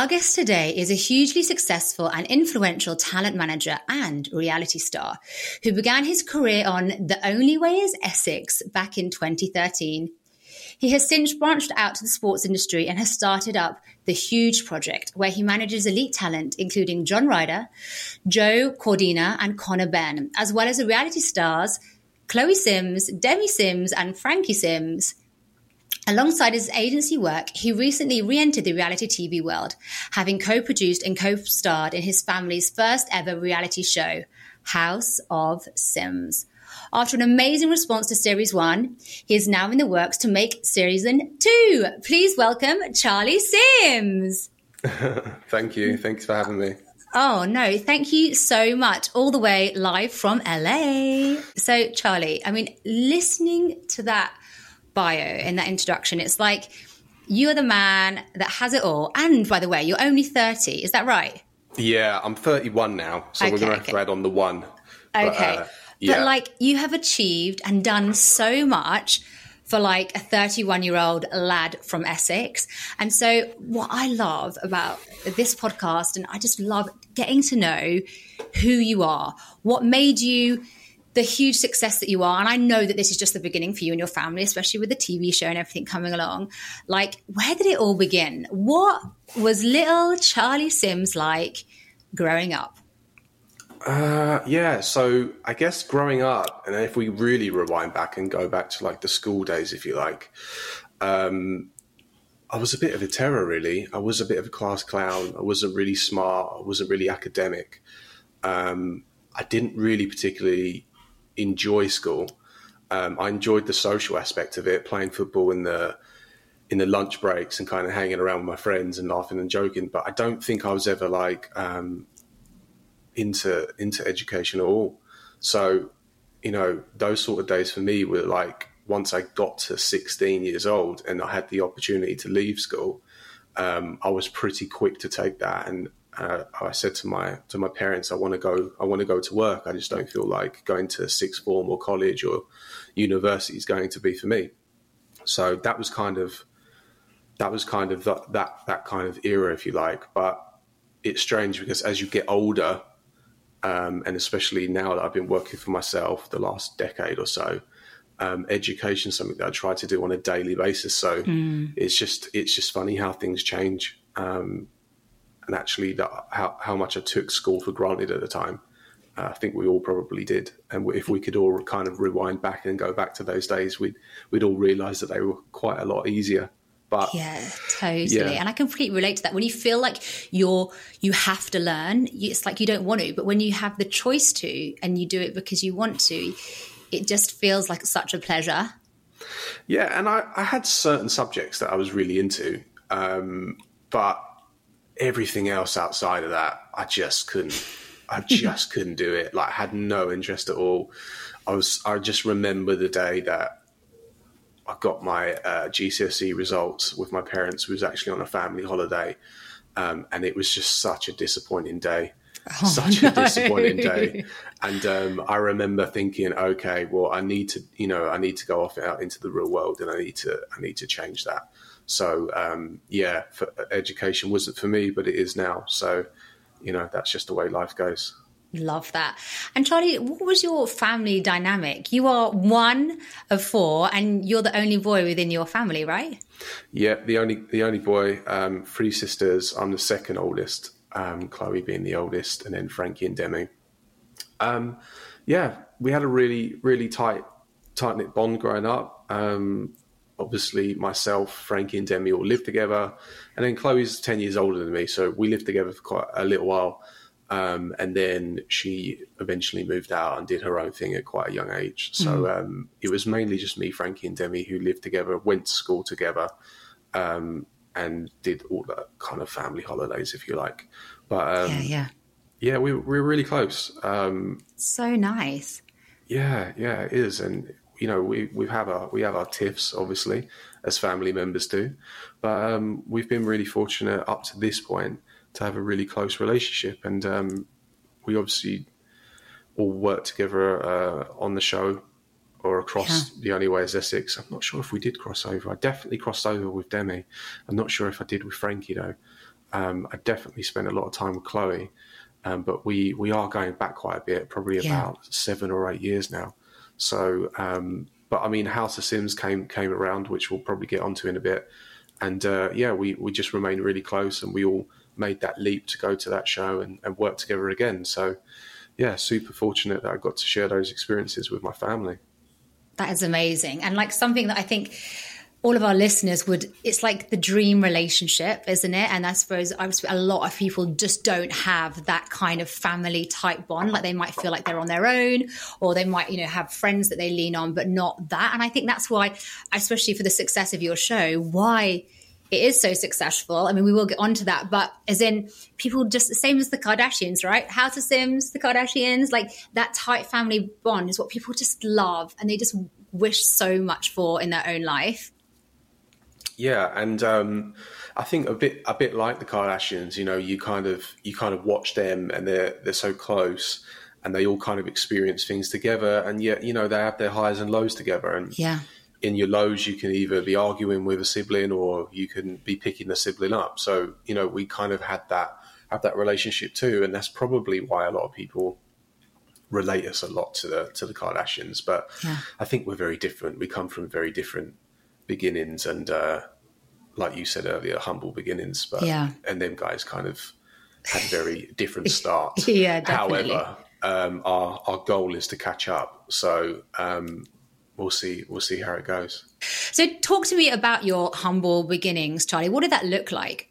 Our guest today is a hugely successful and influential talent manager and reality star who began his career on The Only Way is Essex back in 2013. He has since branched out to the sports industry and has started up The Huge Project, where he manages elite talent, including John Ryder, Joe Cordina, and Connor Benn, as well as the reality stars Chloe Sims, Demi Sims, and Frankie Sims. Alongside his agency work, he recently re entered the reality TV world, having co produced and co starred in his family's first ever reality show, House of Sims. After an amazing response to Series 1, he is now in the works to make Season 2. Please welcome Charlie Sims. Thank you. Thanks for having me. Oh, no, thank you so much. All the way live from LA. So, Charlie, I mean, listening to that bio in that introduction, it's like you're the man that has it all. And by the way, you're only 30. Is that right? Yeah, I'm 31 now. So okay, we're going to have okay. to add on the one. Okay. Uh, yeah. but like you have achieved and done so much for like a 31 year old lad from Essex. And so, what I love about this podcast, and I just love getting to know who you are, what made you the huge success that you are, and I know that this is just the beginning for you and your family, especially with the TV show and everything coming along. Like, where did it all begin? What was little Charlie Sims like growing up? Uh, yeah, so I guess growing up, and if we really rewind back and go back to like the school days, if you like, um, I was a bit of a terror, really. I was a bit of a class clown. I wasn't really smart. I wasn't really academic. Um, I didn't really particularly enjoy school. Um, I enjoyed the social aspect of it, playing football in the in the lunch breaks and kind of hanging around with my friends and laughing and joking. But I don't think I was ever like um, into into education at all. So, you know, those sort of days for me were like once I got to 16 years old and I had the opportunity to leave school, um, I was pretty quick to take that and uh, I said to my to my parents, I want to go. I want to go to work. I just don't feel like going to sixth form or college or university is going to be for me. So that was kind of that was kind of that that, that kind of era, if you like. But it's strange because as you get older, um, and especially now that I've been working for myself the last decade or so, um, education is something that I try to do on a daily basis. So mm. it's just it's just funny how things change. Um, and actually that, how, how much I took school for granted at the time. Uh, I think we all probably did. And if we could all kind of rewind back and go back to those days, we'd, we'd all realize that they were quite a lot easier. But yeah, totally. Yeah. And I completely relate to that. When you feel like you're, you have to learn, it's like you don't want to, but when you have the choice to and you do it because you want to, it just feels like such a pleasure. Yeah. And I, I had certain subjects that I was really into. Um, but everything else outside of that, I just couldn't. I just couldn't do it. Like, I had no interest at all. I was. I just remember the day that I got my uh, GCSE results with my parents. We was actually on a family holiday, um, and it was just such a disappointing day. Oh, such no. a disappointing day. And um, I remember thinking, okay, well, I need to, you know, I need to go off out into the real world, and I need to, I need to change that. So um, yeah, education wasn't for me, but it is now. So you know that's just the way life goes. Love that. And Charlie, what was your family dynamic? You are one of four, and you're the only boy within your family, right? Yeah, the only the only boy. Um, three sisters. I'm the second oldest. Um, Chloe being the oldest, and then Frankie and Demi. Um, yeah, we had a really really tight tight knit bond growing up. Um, obviously myself, Frankie, and Demi all lived together, and then Chloe's ten years older than me, so we lived together for quite a little while. Um, and then she eventually moved out and did her own thing at quite a young age. So mm. um, it was mainly just me, Frankie, and Demi who lived together, went to school together, um, and did all the kind of family holidays, if you like. But um, yeah, yeah, yeah, we, we were really close. Um, so nice. Yeah, yeah, it is, and you know, we we have our we have our tiffs, obviously, as family members do, but um, we've been really fortunate up to this point to have a really close relationship, and um, we obviously all work together uh, on the show or across yeah. the only way is Essex. I'm not sure if we did cross over. I definitely crossed over with Demi. I'm not sure if I did with Frankie though. Um, I definitely spent a lot of time with Chloe, um, but we we are going back quite a bit, probably Yeah. about seven or eight years now. So, um, but I mean, House of Sims came came around, which we'll probably get onto in a bit, and uh, yeah, we we just remained really close, and we all made that leap to go to that show and, and work together again. So, yeah, super fortunate that I got to share those experiences with my family. That is amazing. And like something that I think all of our listeners would, it's like the dream relationship, isn't it? And I suppose I a lot of people just don't have that kind of family type bond. Like they might feel like they're on their own or they might, you know, have friends that they lean on, but not that. And I think that's why, especially for the success of your show, why it is so successful. I mean, we will get onto that, but as in people just the same as the Kardashians, right? House of Sims, the Kardashians, like that tight family bond is what people just love and they just wish so much for in their own life. Yeah, and um, I think a bit a bit like the Kardashians, you know, you kind of you kind of watch them and they're they're so close and they all kind of experience things together and yet, you know, they have their highs and lows together and Yeah. in your lows you can either be arguing with a sibling or you can be picking the sibling up. So, you know, we kind of had that have that relationship too and that's probably why a lot of people relate us a lot to the to the Kardashians. But Yeah. I think we're very different. We come from very different beginnings and uh, like you said earlier, humble beginnings. But Yeah. and them guys kind of had a very different starts. Yeah, definitely. However, um, our our goal is to catch up. So um, we'll see we'll see how it goes. So talk to me about your humble beginnings, Charlie. What did that look like?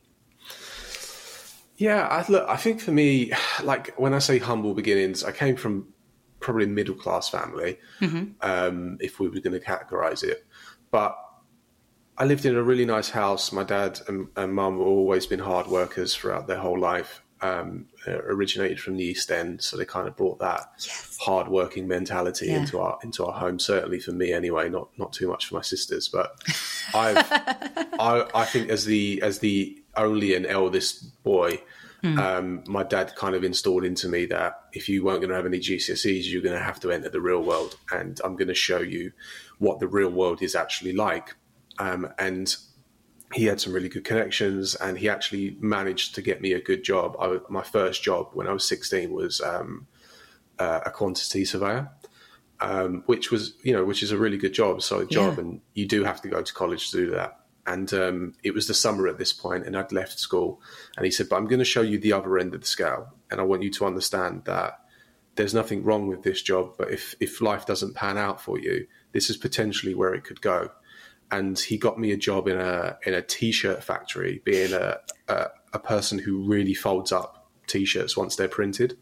Yeah, I, look, I think for me, like when I say humble beginnings, I came from probably a middle class family, um, if we were going to categorize it. But I lived in a really nice house. My dad and, and mum have always been hard workers throughout their whole life. Um, uh, originated from the East End, so they kind of brought that Yes. hard working mentality Yeah. into our into our home. Certainly for me, anyway. Not not too much for my sisters, but I've I, I think as the as the only and eldest boy, um, my dad kind of installed into me that if you weren't going to have any GCSEs, you're going to have to enter the real world, and I'm going to show you what the real world is actually like. Um, and he had some really good connections, and he actually managed to get me a good job. I, my first job when I was 16 was um, uh, a quantity surveyor um, which was you know which is a really good job, solid job, Yeah. and you do have to go to college to do that. And um, it was the summer at this point, and I'd left school, and he said, "But I'm going to show you the other end of the scale, and I want you to understand that there's nothing wrong with this job, but if if life doesn't pan out for you, this is potentially where it could go." And he got me a job in a in a t-shirt factory, being a a, a person who really folds up t-shirts once they're printed.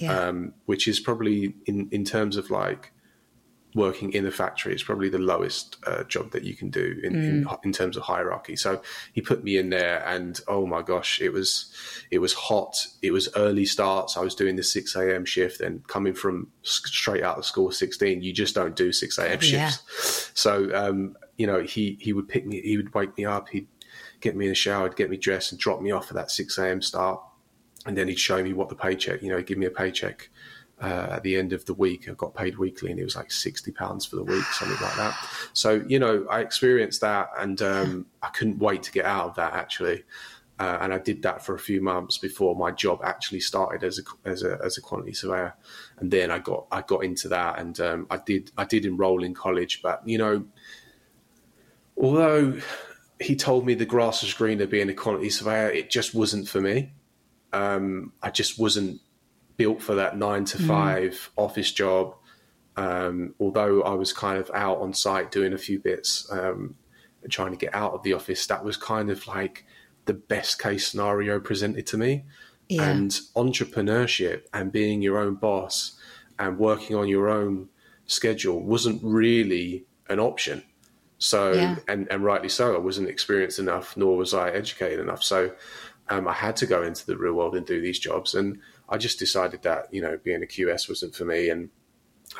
Yeah. um, which is probably in in terms of like working in a factory it's probably the lowest uh, job that you can do in, in in terms of hierarchy. So he put me in there and oh my gosh it was it was hot. It was early starts. I was doing the 6 a.m shift and coming from straight out of school 16 you just don't do 6 a.m Yeah. shifts. So um you know he he would pick me he would wake me up he'd get me in the shower he'd get me dressed and drop me off at that 6 a.m start and then he'd show me what the paycheck, you know, give me a paycheck uh, at the end of the week. I got paid weekly, and it was like sixty pounds for the week, something like that. So you know, I experienced that, and um, I couldn't wait to get out of that actually. Uh, and I did that for a few months before my job actually started as a as a as a quantity surveyor, and then I got I got into that, and um, I did I did enroll in college, but you know, although he told me the grass was greener being a quantity surveyor, it just wasn't for me. Um, I just wasn't built for that nine to five office job. Um, although I was kind of out on site doing a few bits um, trying to get out of the office, that was kind of like the best case scenario presented to me. Yeah. And entrepreneurship and being your own boss and working on your own schedule wasn't really an option. So, Yeah. and, and rightly so, I wasn't experienced enough, nor was I educated enough. So, um, I had to go into the real world and do these jobs. And I just decided that, you know, being a QS wasn't for me. And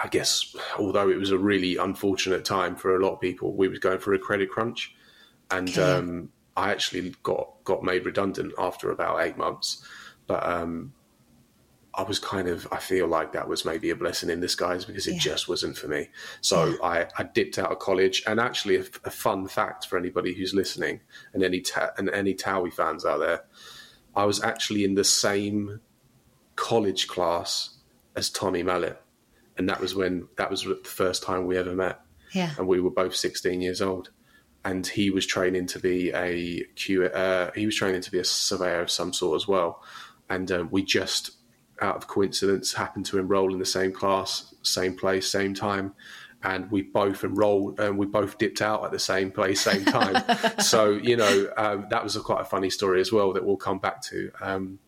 I guess, although it was a really unfortunate time for a lot of people, we was going through a credit crunch. And Okay. um, I actually got, got made redundant after about eight months. But um, I was kind of, I feel like that was maybe a blessing in disguise because it Yeah. just wasn't for me. So I, I dipped out of college. And actually, a, a fun fact for anybody who's listening and any ta- and any Towie fans out there, I was actually in the same college class as Tommy Mallet, and that was when that was the first time we ever met. Yeah. and we were both 16 years old. And he was training to be a Q. Uh, he was training to be a surveyor of some sort as well. And um, we just, out of coincidence, happened to enroll in the same class, same place, same time. And we both enrolled, and we both dipped out at the same place, same time. so you know um, that was a quite a funny story as well that we'll come back to. Um,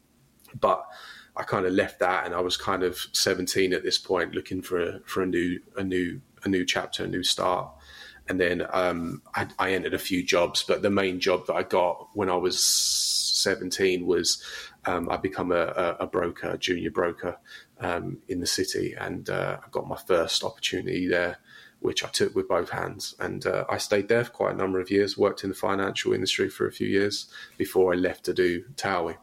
but I kind of left that, and I was kind of 17 at this point, looking for a, for a new a new a new chapter, a new start. And then um, I, I entered a few jobs, but the main job that I got when I was 17 was um, I become a, a, broker, a junior broker um, in the city, and uh, I got my first opportunity there, which I took with both hands. And uh, I stayed there for quite a number of years, worked in the financial industry for a few years before I left to do Towie.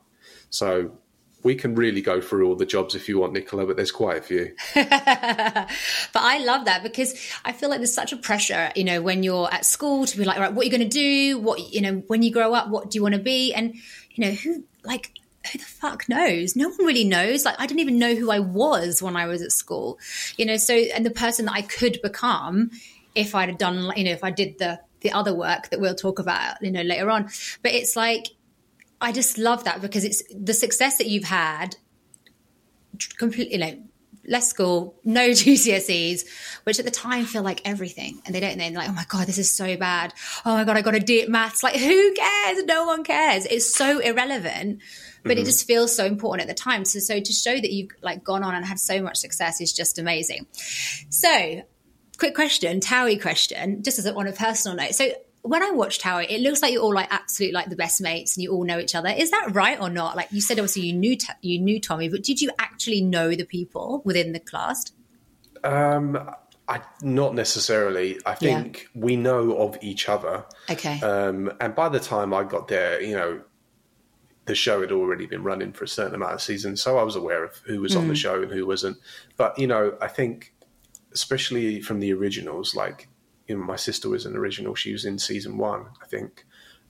So we can really go through all the jobs if you want, Nicola, but there's quite a few. but I love that because I feel like there's such a pressure, you know, when you're at school to be like, right, what are you going to do? What, you know, when you grow up, what do you want to be? And, you know, who, like, who the fuck knows? No one really knows. Like, I didn't even know who I was when I was at school, you know, so, and the person that I could become if I'd have done, you know, if I did the, the other work that we'll talk about, you know, later on. But it's like, I just love that because it's the success that you've had completely, you know, less school, no GCSEs, which at the time feel like everything. And they don't, and they're like, oh my God, this is so bad. Oh my God, I got a D at maths. Like, who cares? No one cares. It's so irrelevant, but mm-hmm. it just feels so important at the time. So, so to show that you've like gone on and had so much success is just amazing. So, quick question, Towie question, just as on a personal note. So, when I watched Towie, it looks like you're all like absolutely like the best mates and you all know each other. Is that right or not? Like you said, obviously you knew you knew Tommy, but did you actually know the people within the class? Um, I not necessarily. I think yeah. we know of each other. Okay. Um, and by the time I got there, you know, the show had already been running for a certain amount of seasons, so I was aware of who was mm. on the mm. show and who wasn't. But you know, I think especially from the originals, like you know, my sister was an original. She was in season one, I think,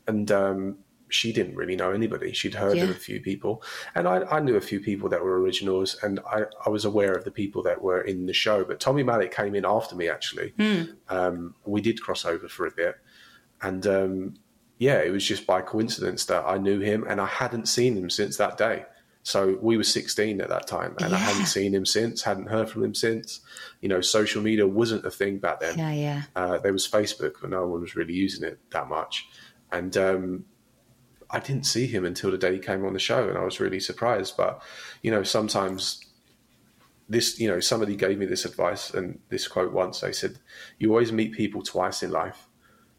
and um, she didn't really know anybody. She'd heard yeah. of a few people, and I, I, knew a few people that were originals, and I, I, was aware of the people that were in the show. But Tommy Mallet came in after me. Actually, mm. um, we did cross over for a bit, and um, yeah, it was just by coincidence that I knew him, and I hadn't seen him since that day. So we were 16 at that time, and yeah. I hadn't seen him since, hadn't heard from him since. You know, social media wasn't a thing back then. Yeah, yeah. Uh, there was Facebook, but no one was really using it that much. And um, I didn't see him until the day he came on the show, and I was really surprised. But you know, sometimes this, you know, somebody gave me this advice and this quote once. They said, "You always meet people twice in life."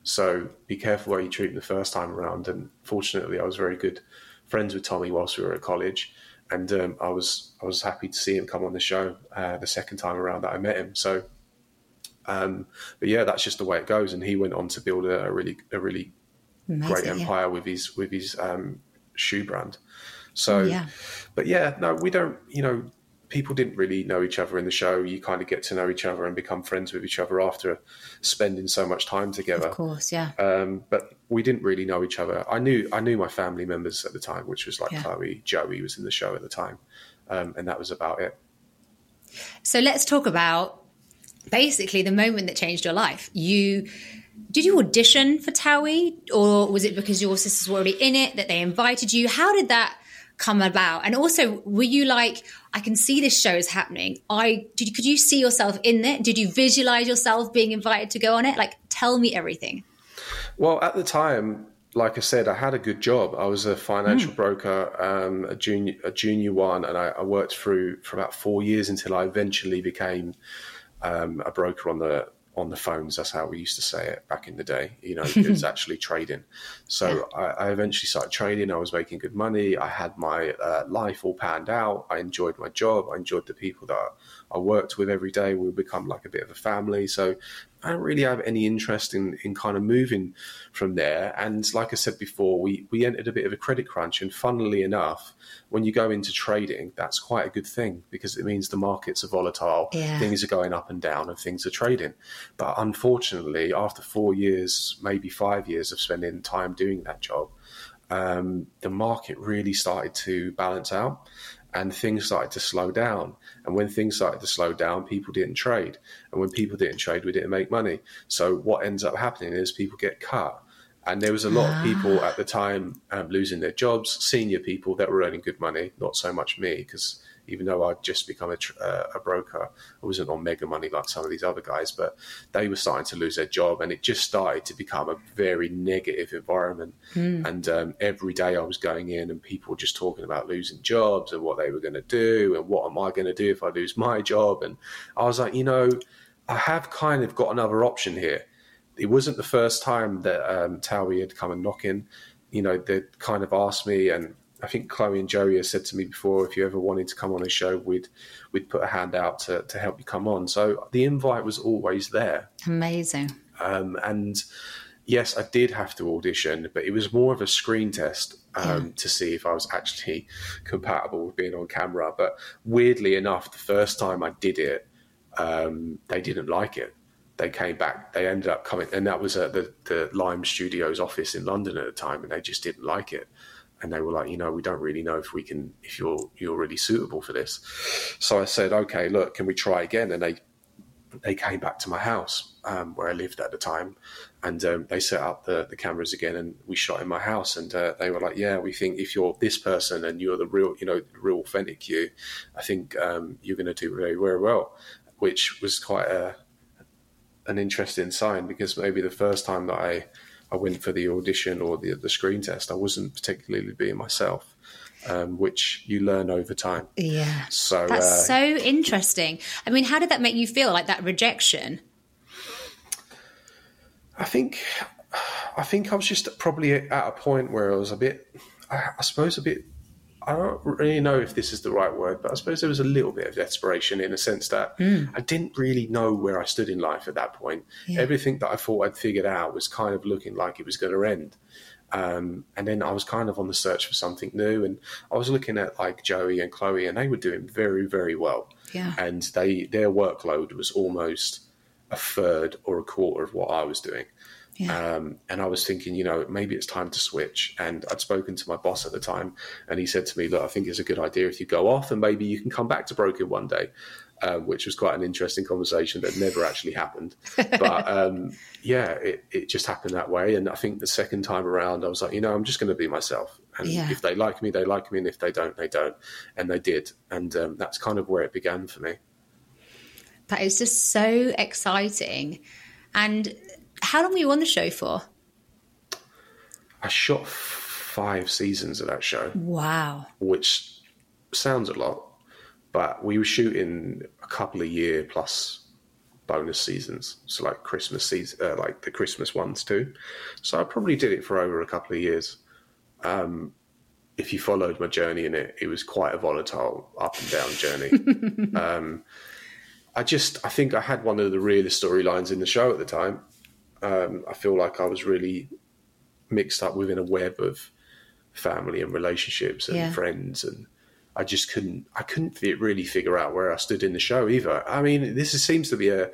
So be careful how you treat them the first time around. And fortunately, I was very good friends with Tommy whilst we were at college, and um, I was I was happy to see him come on the show uh, the second time around that I met him. So, um, but yeah, that's just the way it goes. And he went on to build a, a really a really Amazing, great empire yeah. with his with his um, shoe brand. So, yeah. but yeah, no, we don't. You know, people didn't really know each other in the show. You kind of get to know each other and become friends with each other after spending so much time together. Of course, yeah. Um, but we didn't really know each other. I knew I knew my family members at the time, which was like yeah. Chloe, Joey was in the show at the time, um, and that was about it. So let's talk about basically the moment that changed your life. You did you audition for Towie, or was it because your sisters were already in it that they invited you? How did that? Come about? And also, were you like, I can see this show is happening. I did. Could you see yourself in it? Did you visualize yourself being invited to go on it? Like, tell me everything. Well, at the time, like I said, I had a good job. I was a financial mm. broker, um, a junior, a junior one, and I, I, worked through for about four years until I eventually became um, a broker on the on the phones. That's how we used to say it back in the day. You know, it was actually trading. So yeah. I, I, eventually started trading. I was making good money. I had my uh, life all panned out. I enjoyed my job. I enjoyed the people that I worked with every day. We become like a bit of a family. So I don't really have any interest in, in kind of moving from there. And like I said before, we, we entered a bit of a credit crunch. And funnily enough, when you go into trading, that's quite a good thing because it means the markets are volatile, yeah. things are going up and down, and things are trading. But unfortunately, after four years, maybe five years of spending time doing that job, um, the market really started to balance out and things started to slow down. And when things started to slow down, people didn't trade. And when people didn't trade, we didn't make money. So what ends up happening is people get cut. And there was a lot ah. of people at the time um, losing their jobs, senior people that were earning good money, not so much me, because even though I'd just become a, uh, a, broker. I wasn't on mega money like some of these other guys, but they were starting to lose their job, and it just started to become a very negative environment. Mm. And um, every day I was going in, and people were just talking about losing jobs and what they were going to do, and what am I going to do if I lose my job? And I was like, you know, I have kind of got another option here. It wasn't the first time that um, Towie had come and knock in. You know, they kind of asked me, and I think Chloe and Joey have said to me before, if you ever wanted to come on a show, we'd we'd put a hand out to, to help you come on. So the invite was always there. Amazing. Um, and yes, I did have to audition, but it was more of a screen test um, yeah. to see if I was actually compatible with being on camera. But weirdly enough, the first time I did it, um, they didn't like it. They came back. They ended up coming, and that was at the, the Lime Studios office in London at the time, and they just didn't like it and they were like, you know, we don't really know if we can, if you're you're really suitable for this. So I said, okay, look, can we try again? And they they came back to my house um, where I lived at the time, and um, they set up the the cameras again, and we shot in my house. And uh, they were like, yeah, we think if you're this person and you're the real, you know, the real authentic you, I think um, you're going to do very very well, which was quite a an interesting sign because maybe the first time that I I went for the audition or the the screen test, I wasn't particularly being myself. Um, which you learn over time. Yeah. So that's uh, so interesting. I mean, how did that make you feel? Like that rejection? I think, I think I was just probably at a point where I was a bit, I, I suppose, a bit I don't really know if this is the right word, but I suppose there was a little bit of desperation in a sense that mm. I didn't really know where I stood in life at that point. Yeah. Everything that I thought I'd figured out was kind of looking like it was going to end. Um, and then I was kind of on the search for something new, and I was looking at like Joey and Chloe, and they were doing very, very well. Yeah. And they their workload was almost a third or a quarter of what I was doing. Yeah. Um, and I was thinking, you know, maybe it's time to switch. And I'd spoken to my boss at the time, and he said to me, "Look, I think it's a good idea if you go off, and maybe you can come back to broking one day." Um, which was quite an interesting conversation that never actually happened. But um, yeah, it, it just happened that way. And I think the second time around, I was like, you know, I'm just going to be myself. And yeah. if they like me, they like me. And if they don't, they don't. And they did. And um, that's kind of where it began for me. That is just so exciting. And how long were you on the show for? I shot five seasons of that show. Wow. Which sounds a lot, but we were shooting a couple of year plus bonus seasons. So like Christmas season, uh, like the Christmas ones too. So I probably did it for over a couple of years. Um, if you followed my journey in it, it was quite a volatile up and down journey. um, I just, I think I had one of the realest storylines in the show at the time um, I feel like I was really mixed up within a web of family and relationships and yeah. friends and I just couldn't I couldn't really figure out where I stood in the show either. I mean, this is, seems to be a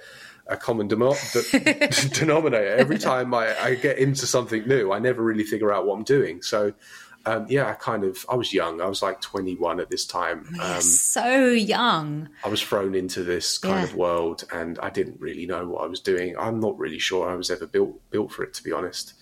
a common demo- denominator. Every time I, I, get into something new, I never really figure out what I'm doing. So, um, yeah, I kind of I was young. I was like 21 at this time. Um, so young. I was thrown into this kind yeah. of world, and I didn't really know what I was doing. I'm not really sure I was ever built built for it, to be honest.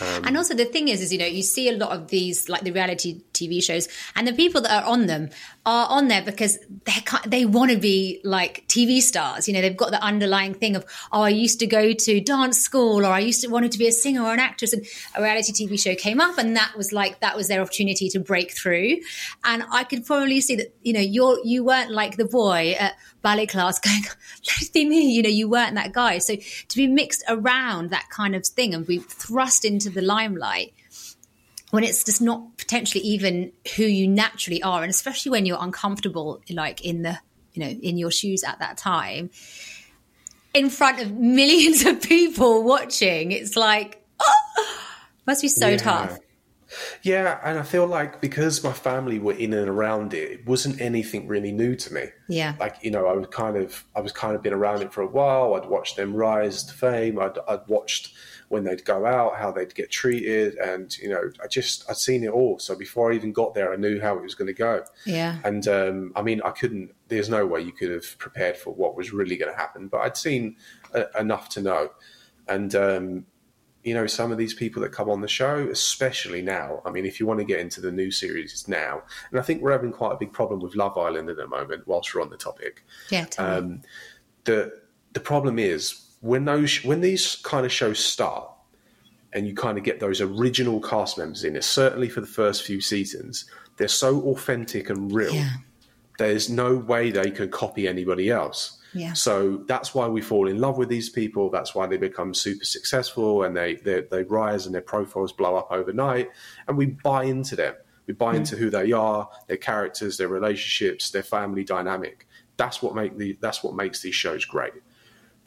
Um, and also the thing is, is you know, you see a lot of these like the reality TV shows, and the people that are on them are on there because they they want to be like TV stars. You know, they've got the underlying thing of oh, I used to go to dance school, or I used to wanted to be a singer or an actress, and a reality TV show came up, and that was like that was their opportunity to break through. And I could probably see that you know you're you weren't like the boy at ballet class going, let it be me. You know, you weren't that guy. So to be mixed around that kind of thing and be thrust into the limelight when it's just not potentially even who you naturally are, and especially when you're uncomfortable, like in the, you know, in your shoes at that time, in front of millions of people watching, it's like, oh, must be so yeah. tough. Yeah, and I feel like because my family were in and around it, it wasn't anything really new to me. Yeah. Like you know, I was kind of I was kind of been around it for a while. I'd watched them rise to fame. I'd, I'd watched when they'd go out, how they'd get treated, and you know, I just I'd seen it all. So before I even got there, I knew how it was going to go. Yeah. And um, I mean, I couldn't. There's no way you could have prepared for what was really going to happen, but I'd seen uh, enough to know. And um, you know, some of these people that come on the show, especially now. I mean, if you want to get into the new series, it's now. And I think we're having quite a big problem with Love Island at the moment. Whilst we're on the topic, Yeah. um, the the problem is when those when these kind of shows start, and you kind of get those original cast members in it. Certainly for the first few seasons, they're so authentic and real. yeah. There's no way they can copy anybody else. Yeah. So that's why we fall in love with these people. That's why they become super successful and they they, they rise and their profiles blow up overnight, and we buy into them. We buy into who they are, their characters, their relationships, their family dynamic. That's what make the that's what makes these shows great.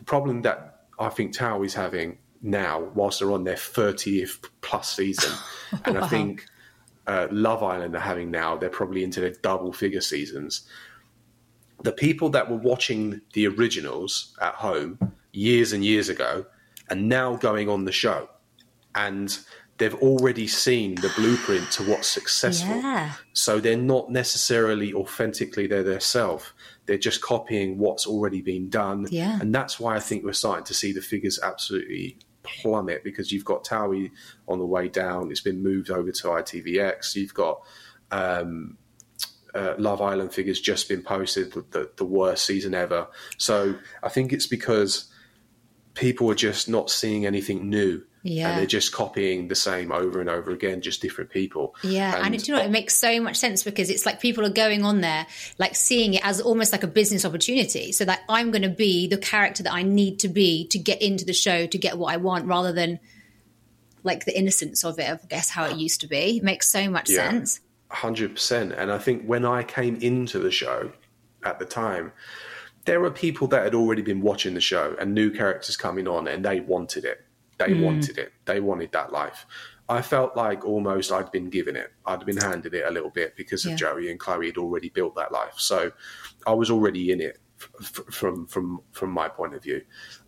Problem that I think Towie is having now, whilst they're on their thirtieth plus season, and I think uh, Love Island are having now, they're probably into their double figure seasons. The people that were watching the originals at home years and years ago are now going on the show and they've already seen the blueprint to what's successful. Yeah. so they're not necessarily authentically they're their self they're just copying what's already been done Yeah. and that's why i think we're starting to see the figures absolutely plummet because you've got towie on the way down it's been moved over to itvx you've got um, uh, Love Island figures just been posted with the, the worst season ever. So I think it's because people are just not seeing anything new. Yeah. And they're just copying the same over and over again, just different people. Yeah, and, And- do you know what, it makes so much sense because it's like people are going on there, like seeing it as almost like a business opportunity. So that I'm going to be the character that I need to be to get into the show to get what I want, rather than like the innocence of it. I guess how it used to be. It makes so much Yeah. sense. Hundred percent. And I think when I came into the show at the time, there were people that had already been watching the show and new characters coming on, and they wanted it. They wanted it. They wanted that life. I felt like almost I'd been given it. I'd been handed it a little bit because of Yeah. Joey and Chloe had already built that life. So I was already in it f- from from from my point of view.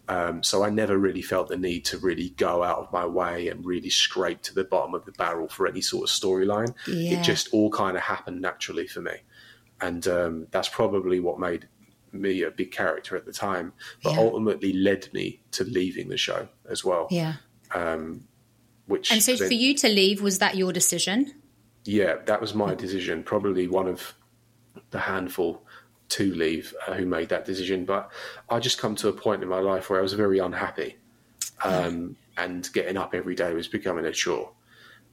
Um, so I never really felt the need to really go out of my way and really scrape to the bottom of the barrel for any sort of storyline. Yeah. It just all kind of happened naturally for me, and um, that's probably what made me a big character at the time, but Yeah. ultimately led me to leaving the show as well. Yeah. Um, Which And so then- for you to leave, was that your decision? yeah, that was my decision. Probably one of the handful to leave uh, who made that decision. But I just come to a point in my life where I was very unhappy, um, and getting up every day was becoming a chore.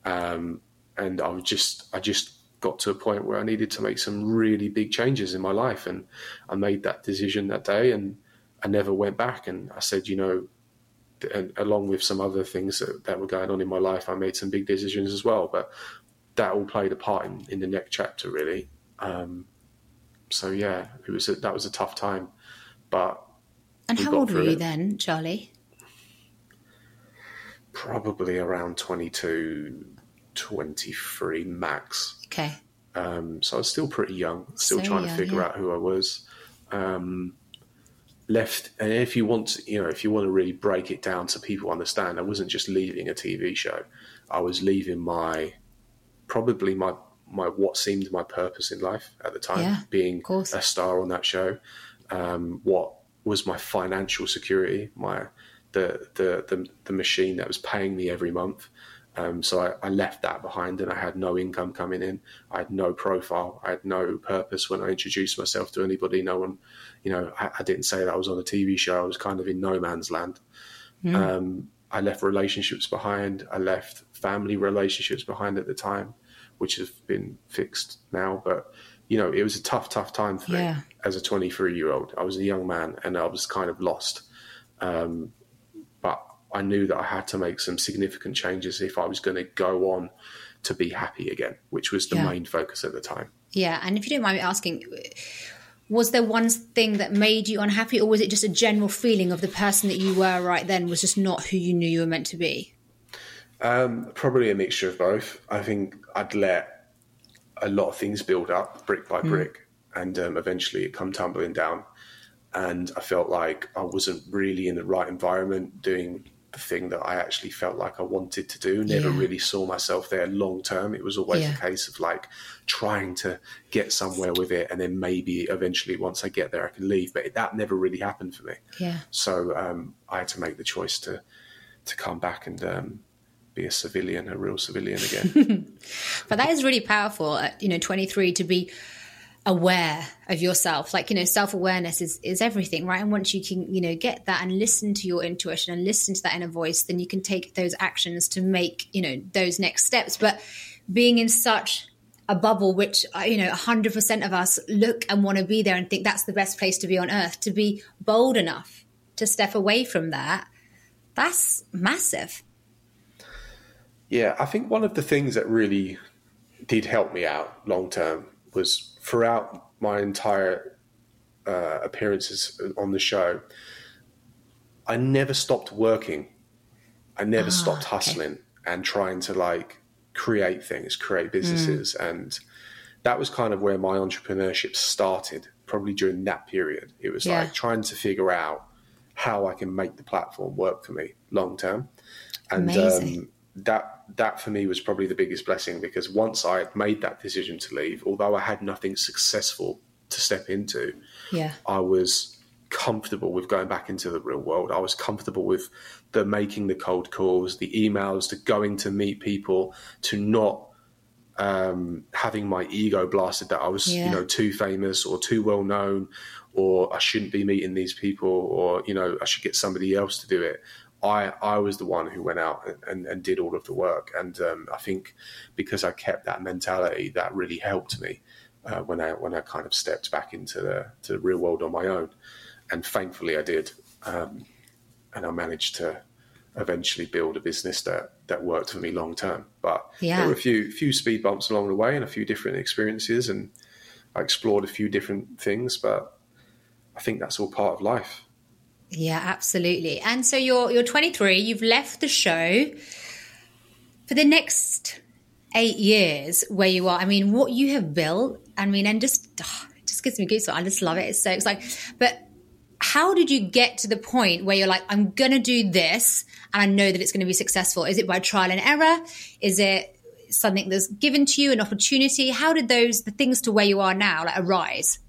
Um, and I was just, I just got to a point where I needed to make some really big changes in my life, and I made that decision that day, and I never went back. And I said, you know, and along with some other things that, that were going on in my life, I made some big decisions as well. But that all played a part in, in the next chapter, really. Um, so yeah, it was a, that was a tough time, but And We how old were you it. then, Charlie? probably around 22, 23 max. Okay. Um, so I was still pretty young, still So trying young, to figure yeah. out who I was. Um, left, and if you want, to, you know, if you want to really break it down so people understand, I wasn't just leaving a TV show. I was leaving my, probably my my what seemed my purpose in life at the time, Yeah, being a star on that show. Um, what was my financial security, my the the the, the machine that was paying me every month. Um, so I, I left that behind, and I had no income coming in. I had no profile. I had no purpose when I introduced myself to anybody. No one, you know, I, I didn't say that I was on a TV show. I was kind of in no man's land. Um, I left relationships behind. I left family relationships behind at the time, which have been fixed now. But you know, it was a tough, tough time for Yeah. me as a 23 year old. I was a young man, and I was kind of lost. Um, I knew that I had to make some significant changes if I was going to go on to be happy again, which was the Yeah. main focus at the time. Yeah, and if you don't mind me asking, was there one thing that made you unhappy, or was it just a general feeling of the person that you were right then was just not who you knew you were meant to be? Um, probably a mixture of both. I think I'd let a lot of things build up brick by brick, and um, eventually it come tumbling down. And I felt like I wasn't really in the right environment doing the thing that I actually felt like I wanted to do. Never Yeah. really saw myself there long term. It was always Yeah. a case of like trying to get somewhere with it, and then maybe eventually once I get there, I can leave. But that never really happened for me. Yeah. So um, I had to make the choice to to come back and um, be a civilian, a real civilian again. But that is really powerful at, you know, 23 to be aware of yourself. Like, you know, self awareness is, is everything, right? And once you can, you know, get that and listen to your intuition and listen to that inner voice, then you can take those actions to make, you know, those next steps. But being in such a bubble, which, uh, you know, 100% of us look and want to be there and think that's the best place to be on earth, to be bold enough to step away from that, that's massive. yeah, I think one of the things that really did help me out long term was throughout my entire uh, appearances on the show, I never stopped working. I never stopped okay. hustling and trying to like create things, create businesses. And that was kind of where my entrepreneurship started, probably during that period. It was Yeah. like trying to figure out how I can make the platform work for me long term. And um, that that for me was probably the biggest blessing because once I had made that decision to leave, although I had nothing successful to step into, Yeah. I was comfortable with going back into the real world. I was comfortable with the making the cold calls, the emails, the going to meet people, to not um, having my ego blasted that I was, Yeah. you know, too famous or too well known, or I shouldn't be meeting these people, or you know, I should get somebody else to do it. I, I was the one who went out and, and, did all of the work, and um, I think because I kept that mentality, that really helped me uh, when I when I kind of stepped back into the to the real world on my own, and thankfully I did, um, and I managed to eventually build a business that that worked for me long term. But Yeah. there were a few few speed bumps along the way and a few different experiences, and I explored a few different things. But I think that's all part of life. Yeah, absolutely. And so you're you're 23. You've left the show for the next eight years. Where you are, I mean, what you have built. I mean, and just ah, it just gives me goosebumps. I just love it. It's so exciting. But how did you get to the point where you're like, I'm gonna do this, and I know that it's going to be successful? Is it by trial and error? Is it something that's given to you, an opportunity? How did those the things to where you are now like arise?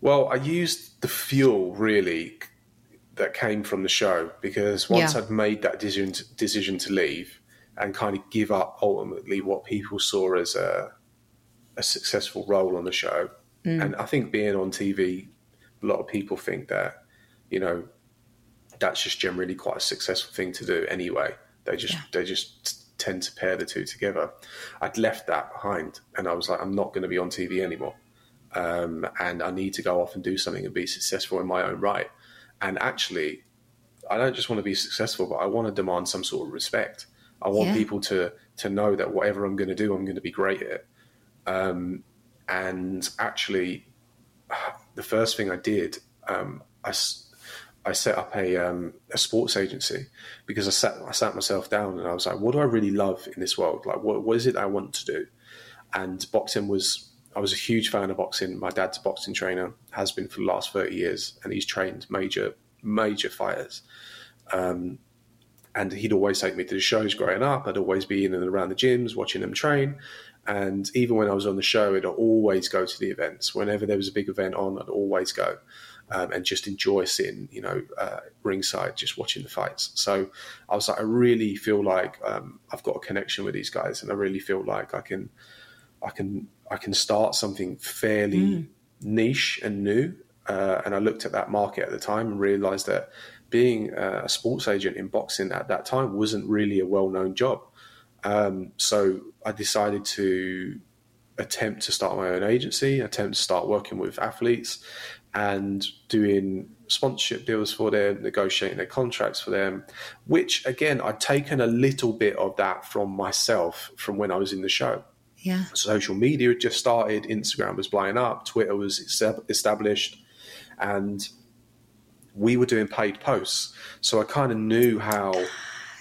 Well, I used the fuel really that came from the show because once Yeah. I'd made that decision to, decision to leave and kind of give up ultimately what people saw as a a successful role on the show, mm. and I think being on TV, a lot of people think that you know that's just generally quite a successful thing to do anyway. They just Yeah. they just tend to pair the two together. I'd left that behind, and I was like, I'm not going to be on TV anymore um, and I need to go off and do something and be successful in my own right. And actually, I don't just want to be successful, but I want to demand some sort of respect. I want Yeah. people to to know that whatever I'm going to do, I'm going to be great at. Um, and actually, the first thing I did, um, I, I set up a, um, a sports agency because I sat I sat myself down and I was like, what do I really love in this world? Like, what, what is it I want to do? And boxing was I was a huge fan of boxing. My dad's a boxing trainer, has been for the last thirty years, and he's trained major major fighters. Um, and he'd always take me to the shows growing up. I'd always be in and around the gyms watching them train. And even when I was on the show, I'd always go to the events. Whenever there was a big event on, I'd always go um, and just enjoy sitting, you know, uh, ringside, just watching the fights. So I was like, I really feel like um, I've got a connection with these guys, and I really feel like I can, I can, I can start something fairly niche and new. Uh, and I looked at that market at the time and realized that being a sports agent in boxing at that time wasn't really a well-known job. Um, so I decided to attempt to start my own agency, attempt to start working with athletes and doing sponsorship deals for them, negotiating their contracts for them, which again, I'd taken a little bit of that from myself from when I was in the show. Yeah. Social media had just started, Instagram was blowing up, Twitter was established, and we were doing paid posts. So I kind of knew how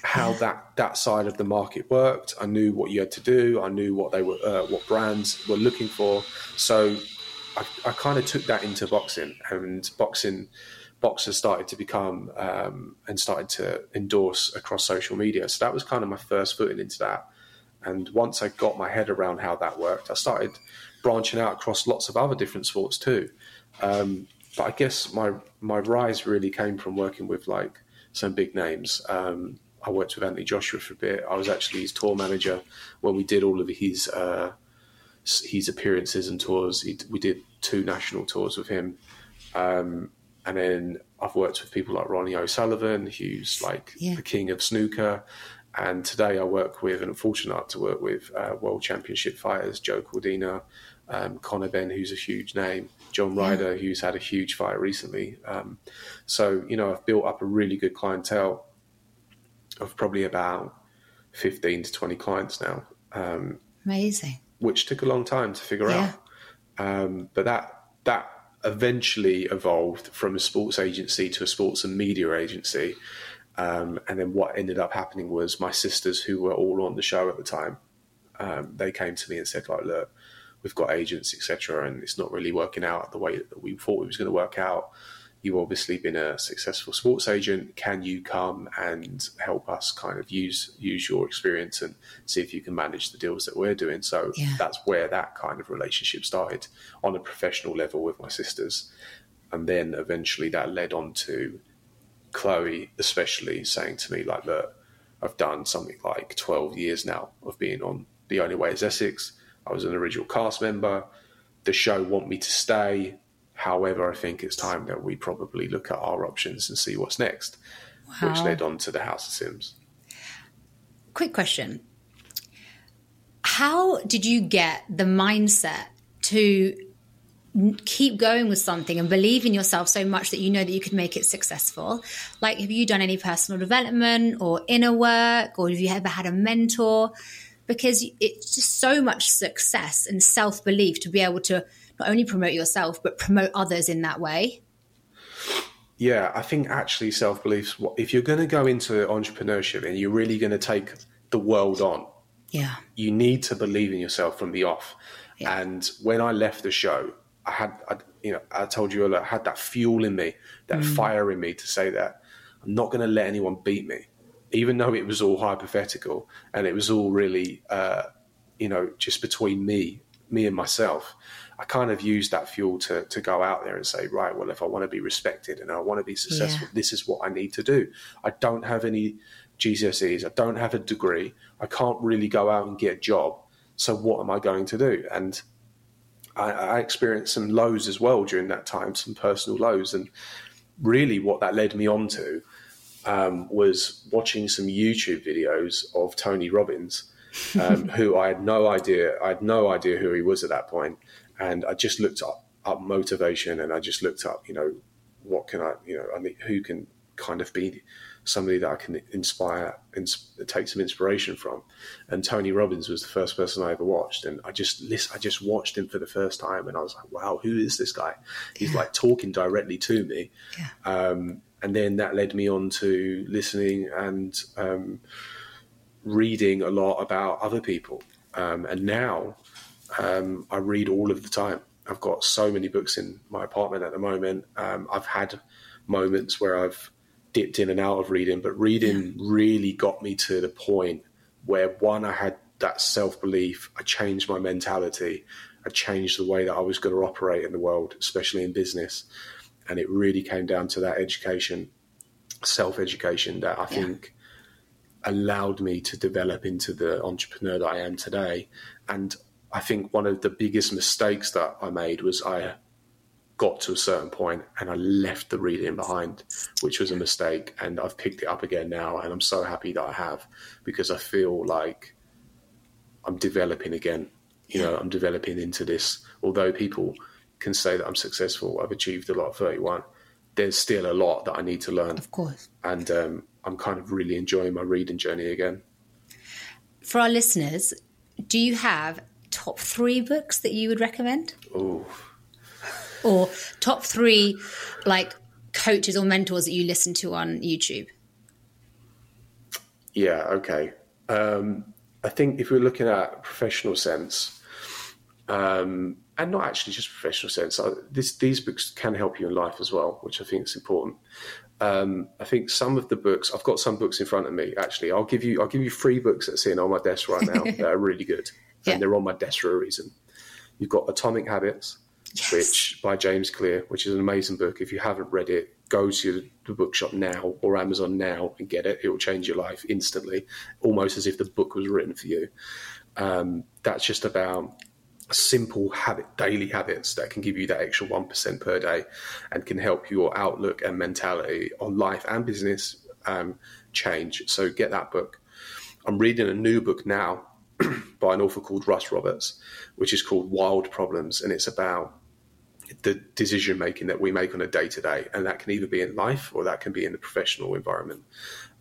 how yeah. that that side of the market worked. I knew what you had to do. I knew what they were, uh, what brands were looking for. So I, I kind of took that into boxing, and boxing boxers started to become um, and started to endorse across social media. So that was kind of my first footing into that. And once I got my head around how that worked, I started branching out across lots of other different sports too. Um, but I guess my my rise really came from working with like some big names. Um, I worked with Anthony Joshua for a bit. I was actually his tour manager when we did all of his uh, his appearances and tours. He, we did two national tours with him, um, and then I've worked with people like Ronnie O'Sullivan, who's like yeah. the king of snooker. And today I work with, and I'm fortunate to work with uh, world championship fighters Joe Cordina, um, Conor Benn, who's a huge name, John Ryder, who's had a huge fight recently. Um, so, you know, I've built up a really good clientele of probably about 15 to 20 clients now. Um, Amazing. Which took a long time to figure yeah. out. Um, but that, that eventually evolved from a sports agency to a sports and media agency. Um, and then what ended up happening was my sisters, who were all on the show at the time, um, they came to me and said, like, look, we've got agents, etc., and it's not really working out the way that we thought it was going to work out. You've obviously been a successful sports agent. Can you come and help us kind of use use your experience and see if you can manage the deals that we're doing? So yeah. that's where that kind of relationship started on a professional level with my sisters, and then eventually that led on to Chloe, especially saying to me like, "Look, I've done something like twelve years now of being on The Only Way Is Essex." I was an original cast member. The show want me to stay. However, I think it's time that we probably look at our options and see what's next, wow. which led on to the House of Sims. Quick question. How did you get the mindset to keep going with something and believe in yourself so much that you know that you could make it successful? Like, have you done any personal development or inner work, or have you ever had a mentor? because it's just so much success and self belief to be able to not only promote yourself but promote others in that way. Yeah, I think actually self belief. If you're going to go into entrepreneurship and you're really going to take the world on, yeah, you need to believe in yourself from the off. Yeah. And when I left the show, I had, I, you know, I told you earlier, I had that fuel in me, that mm. fire in me to say that I'm not going to let anyone beat me even though it was all hypothetical and it was all really, uh, you know, just between me, me and myself, I kind of used that fuel to to go out there and say, right, well, if I want to be respected and I want to be successful, yeah. this is what I need to do. I don't have any GCSEs, I don't have a degree, I can't really go out and get a job. So what am I going to do? And I, I experienced some lows as well during that time, some personal lows, and really what that led me on to um, was watching some YouTube videos of Tony Robbins, um, who I had no idea. I had no idea who he was at that point, and I just looked up, up motivation, and I just looked up, you know, what can I, you know, I mean, who can kind of be somebody that I can inspire and take some inspiration from. And Tony Robbins was the first person I ever watched, and I just list, I just watched him for the first time, and I was like, wow, who is this guy? He's yeah. like talking directly to me. Yeah. Um, and then that led me on to listening and um, reading a lot about other people. Um, and now um, I read all of the time. I've got so many books in my apartment at the moment. Um, I've had moments where I've dipped in and out of reading, but reading really got me to the point where one, I had that self belief, I changed my mentality, I changed the way that I was going to operate in the world, especially in business and it really came down to that education, self education that I yeah. think allowed me to develop into the entrepreneur that I am today. And I think one of the biggest mistakes that I made was I got to a certain point and I left the reading behind, which was a mistake. And I've picked it up again now. And I'm so happy that I have because I feel like I'm developing again. You know, I'm developing into this. Although people can say that I'm successful. I've achieved a lot at 31. There's still a lot that I need to learn. Of course. And um, I'm kind of really enjoying my reading journey again. For our listeners, do you have top three books that you would recommend? Oh. Or top three, like coaches or mentors that you listen to on YouTube? Yeah, okay. Um, I think if we're looking at professional sense, um, and not actually just professional sense, uh, this, these books can help you in life as well, which I think is important. Um, I think some of the books I've got some books in front of me. Actually, I'll give you I'll give you three books that are sitting on my desk right now that are really good, yeah. and they're on my desk for a reason. You've got Atomic Habits, yes. which by James Clear, which is an amazing book. If you haven't read it, go to the bookshop now or Amazon now and get it. It will change your life instantly, almost as if the book was written for you. Um, that's just about simple habit, daily habits that can give you that extra 1% per day and can help your outlook and mentality on life and business um, change. So get that book. I'm reading a new book now by an author called Russ Roberts, which is called Wild Problems. And it's about the decision making that we make on a day to day. And that can either be in life or that can be in the professional environment.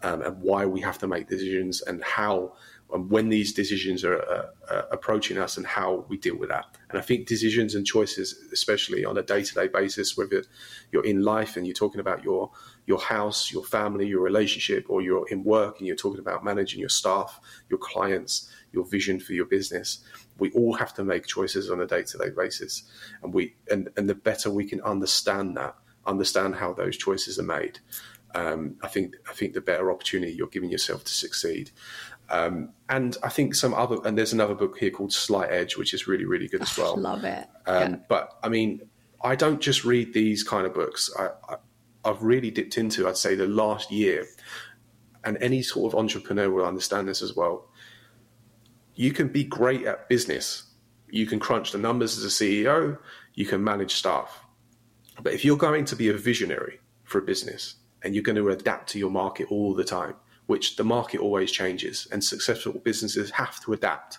Um, and why we have to make decisions and how and when these decisions are uh, uh, approaching us and how we deal with that. And I think decisions and choices, especially on a day to day basis, whether you're in life and you're talking about your your house, your family, your relationship, or you're in work and you're talking about managing your staff, your clients, your vision for your business, we all have to make choices on a day to day basis. And we and, and the better we can understand that, understand how those choices are made. Um, I think I think the better opportunity you're giving yourself to succeed. Um, and I think some other, and there's another book here called Slight Edge, which is really, really good as well. love it. Um, yeah. But I mean, I don't just read these kind of books. I, I, I've really dipped into, I'd say, the last year, and any sort of entrepreneur will understand this as well. You can be great at business. You can crunch the numbers as a CEO. You can manage staff. But if you're going to be a visionary for a business and you're going to adapt to your market all the time, which the market always changes and successful businesses have to adapt.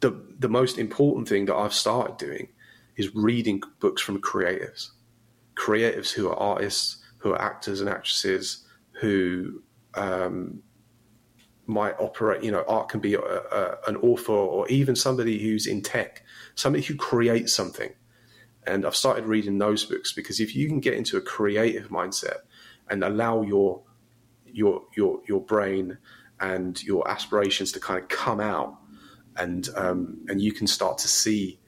The, the most important thing that I've started doing is reading books from creatives, creatives who are artists, who are actors and actresses, who um, might operate, you know, art can be a, a, an author or even somebody who's in tech, somebody who creates something. And I've started reading those books because if you can get into a creative mindset and allow your your your your brain and your aspirations to kind of come out and um, and you can start to see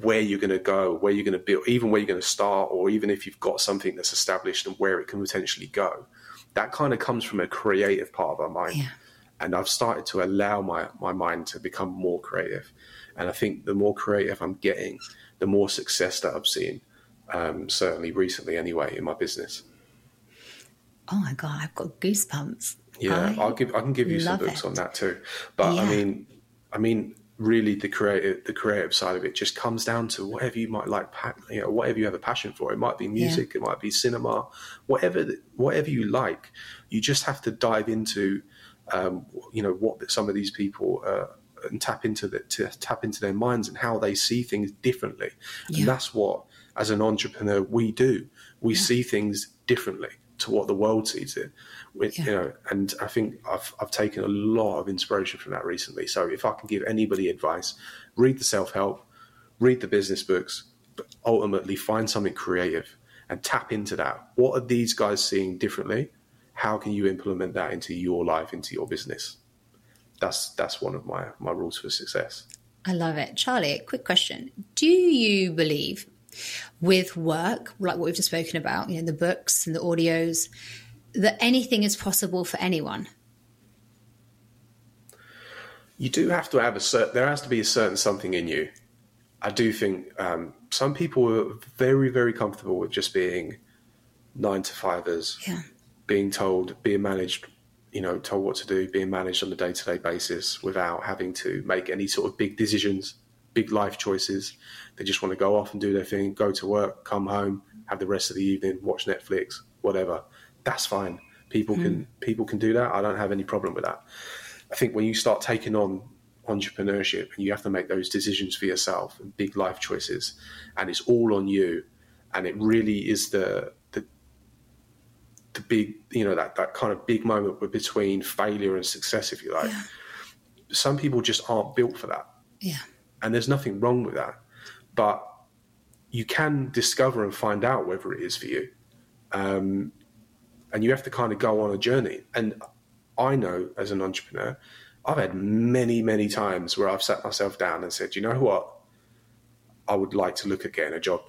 where you're going to go, where you're going to build, even where you're going to start, or even if you've got something that's established and where it can potentially go. That kind of comes from a creative part of our mind. Yeah. And I've started to allow my, my mind to become more creative. And I think the more creative I'm getting, the more success that I've seen, um, certainly recently anyway, in my business oh my god, I've got goosebumps. Yeah, I will give I can give you some books it. on that too. But yeah. I mean, I mean, really, the creative the creative side of it just comes down to whatever you might like, you know, whatever you have a passion for. It might be music, yeah. it might be cinema, whatever whatever you like. You just have to dive into, um, you know, what some of these people. Uh, and tap into the, to tap into their minds and how they see things differently, yeah. and that's what, as an entrepreneur, we do. We see things differently to what the world sees it. With, yeah. You know, and I think I've I've taken a lot of inspiration from that recently. So if I can give anybody advice, read the self help, read the business books, but ultimately find something creative and tap into that. What are these guys seeing differently? How can you implement that into your life, into your business? That's that's one of my my rules for success. I love it. Charlie, quick question. Do you believe with work, like what we've just spoken about, you know, the books and the audios, that anything is possible for anyone? You do have to have a certain, there has to be a certain something in you. I do think um, some people are very, very comfortable with just being nine to fivers, yeah. Being told, being managed, you know, told what to do, being managed on a day to day basis without having to make any sort of big decisions, big life choices. They just want to go off and do their thing, go to work, come home, have the rest of the evening, watch Netflix, whatever. That's fine. People mm. can people can do that. I don't have any problem with that. I think when you start taking on entrepreneurship and you have to make those decisions for yourself and big life choices, and it's all on you, and it really is the the big you know that that kind of big moment between failure and success, if you like. Yeah. Some people just aren't built for that. Yeah. And there's nothing wrong with that but you can discover and find out whether it is for you. Um, and you have to kind of go on a journey. And I know as an entrepreneur, I've had many, many times where I've sat myself down and said, you know what? I would like to look at getting a job.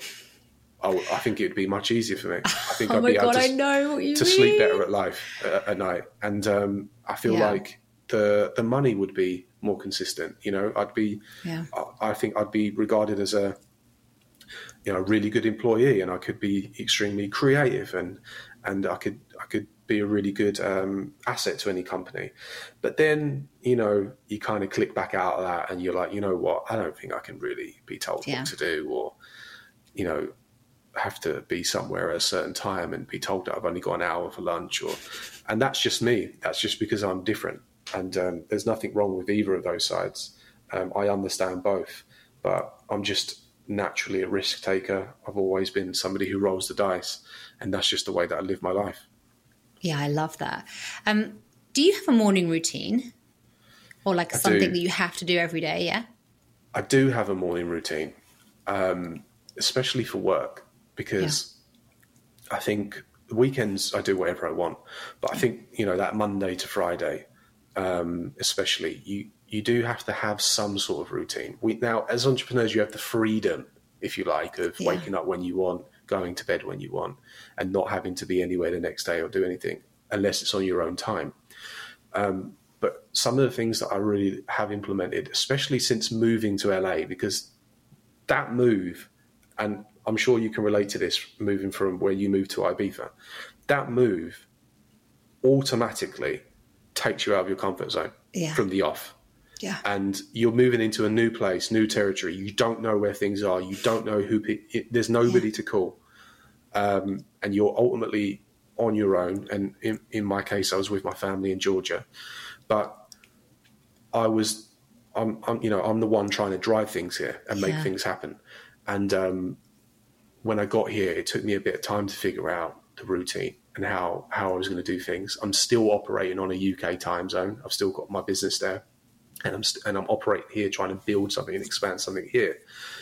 I, w- I think it'd be much easier for me. I think oh I'd be able god, to, I know what you to mean. sleep better at life uh, at night, and um, I feel Yeah. like the the money would be more consistent. You know, I'd be, Yeah. I, I think I'd be regarded as a, you know, a really good employee, and I could be extremely creative, and and I could I could be a really good um, asset to any company. But then, you know, you kind of click back out of that, and you're like, you know what? I don't think I can really be told Yeah. what to do, or you know, have to be somewhere at a certain time and be told that I've only got an hour for lunch, or and that's just me. That's just because I'm different, and um, there's nothing wrong with either of those sides. Um, I understand both, but I'm just naturally a risk taker. I've always been somebody who rolls the dice, and that's just the way that I live my life. Yeah, I love that. Um, do you have a morning routine? Or like I something do. that you have to do every day, yeah? I do have a morning routine, um, especially for work, because I think weekends I do whatever I want. But I think you know that Monday to Friday, um, especially you you do have to have some sort of routine. We now as entrepreneurs you have the freedom, if you like, of Yeah. waking up when you want, going to bed when you want, and not having to be anywhere the next day or do anything unless it's on your own time. but some of the things that I really have implemented, especially since moving to LA, because that move, and I'm sure you can relate to this, moving from where you moved to Ibiza, that move automatically takes you out of your comfort zone Yeah. from the off. Yeah. And you're moving into a new place, new territory. You don't know where things are. You don't know who. Pe- it, there's nobody to call, um, and you're ultimately on your own. And in, in my case, I was with my family in Georgia, but I was, I'm, I'm, you know, I'm the one trying to drive things here and make Yeah. things happen. And um, when I got here, it took me a bit of time to figure out the routine and how how I was going to do things. I'm still operating on a UK time zone. I've still got my business there, and I'm st- and I'm operating here, trying to build something and expand something here.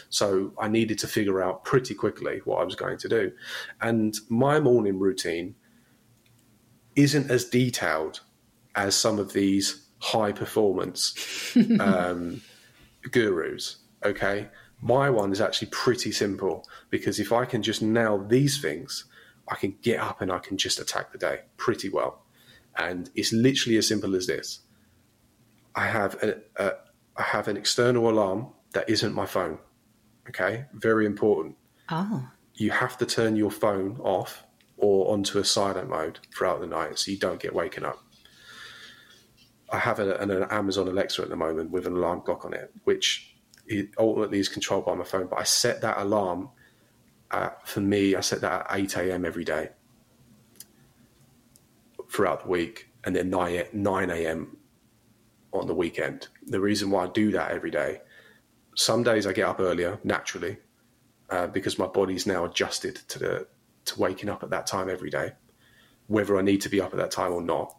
So I needed to figure out pretty quickly what I was going to do, and my morning routine isn't as detailed as some of these high performance um, gurus. Okay, my one is actually pretty simple because if I can just nail these things, I can get up and I can just attack the day pretty well. And it's literally as simple as this. I have a, a I have an external alarm that isn't my phone. Okay, very important. Oh. You have to turn your phone off or onto a silent mode throughout the night so you don't get waken up. I have a, an, an Amazon Alexa at the moment with an alarm clock on it, which it ultimately is controlled by my phone. But I set that alarm at, for me. I set that at eight a.m. every day throughout the week, and then nine nine a.m. on the weekend. The reason why I do that every day, some days I get up earlier naturally uh, because my body's now adjusted to the to waking up at that time every day, whether I need to be up at that time or not.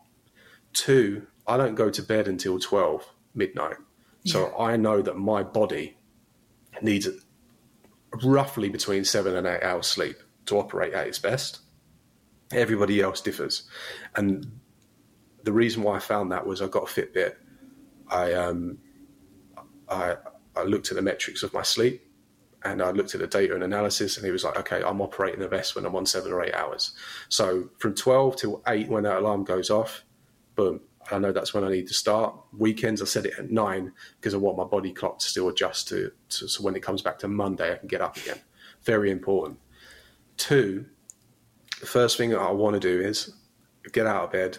Two, I don't go to bed until twelve midnight, so I know that my body needs roughly between seven and eight hours sleep to operate at its best. Everybody else differs, and the reason why I found that was I got a Fitbit. I um, I I looked at the metrics of my sleep and I looked at the data and analysis, and he was like, "Okay, I'm operating the best when I'm on seven or eight hours." So from twelve till eight, when that alarm goes off, boom, I know that's when I need to start. Weekends, I set it at nine because I want my body clock to still adjust to, to so when it comes back to Monday, I can get up again. Very important. Two, the first thing that I want to do is get out of bed,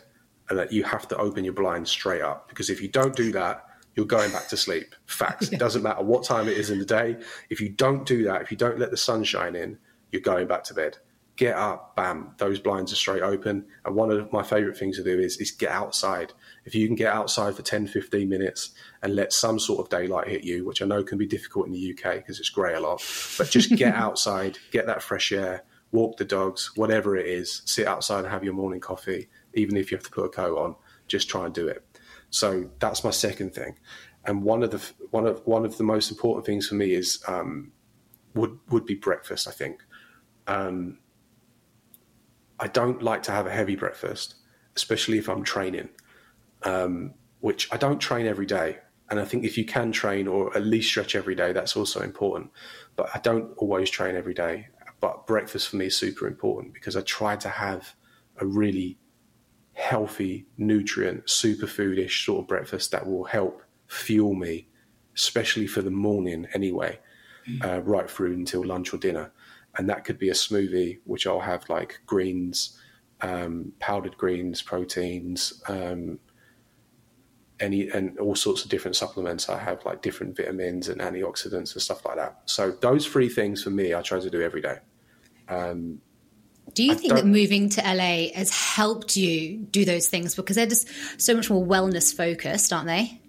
and that you have to open your blinds straight up because if you don't do that, you're going back to sleep. Facts. It doesn't matter what time it is in the day. If you don't do that, if you don't let the sun shine in, you're going back to bed. Get up, bam, those blinds are straight open. And one of my favorite things to do is, is get outside. If you can get outside for 10, 15 minutes and let some sort of daylight hit you, which I know can be difficult in the UK because it's grey a lot, but just get outside, get that fresh air, walk the dogs, whatever it is, sit outside and have your morning coffee, even if you have to put a coat on, just try and do it. So that's my second thing, and one of the one of one of the most important things for me is um, would would be breakfast. I think um, I don't like to have a heavy breakfast, especially if I'm training. um, which I don't train every day. And I think if you can train or at least stretch every day, that's also important. But I don't always train every day. But breakfast for me is super important because I try to have a really healthy, nutrient, superfoodish sort of breakfast that will help fuel me, especially for the morning anyway, uh, right through until lunch or dinner. And that could be a smoothie, which I'll have like greens, um, powdered greens, proteins, um, any and all sorts of different supplements. I have like different vitamins and antioxidants and stuff like that. So those three things for me, I try to do every day. Um, do you I think that moving to LA has helped you do those things because they're just so much more wellness focused, aren't they?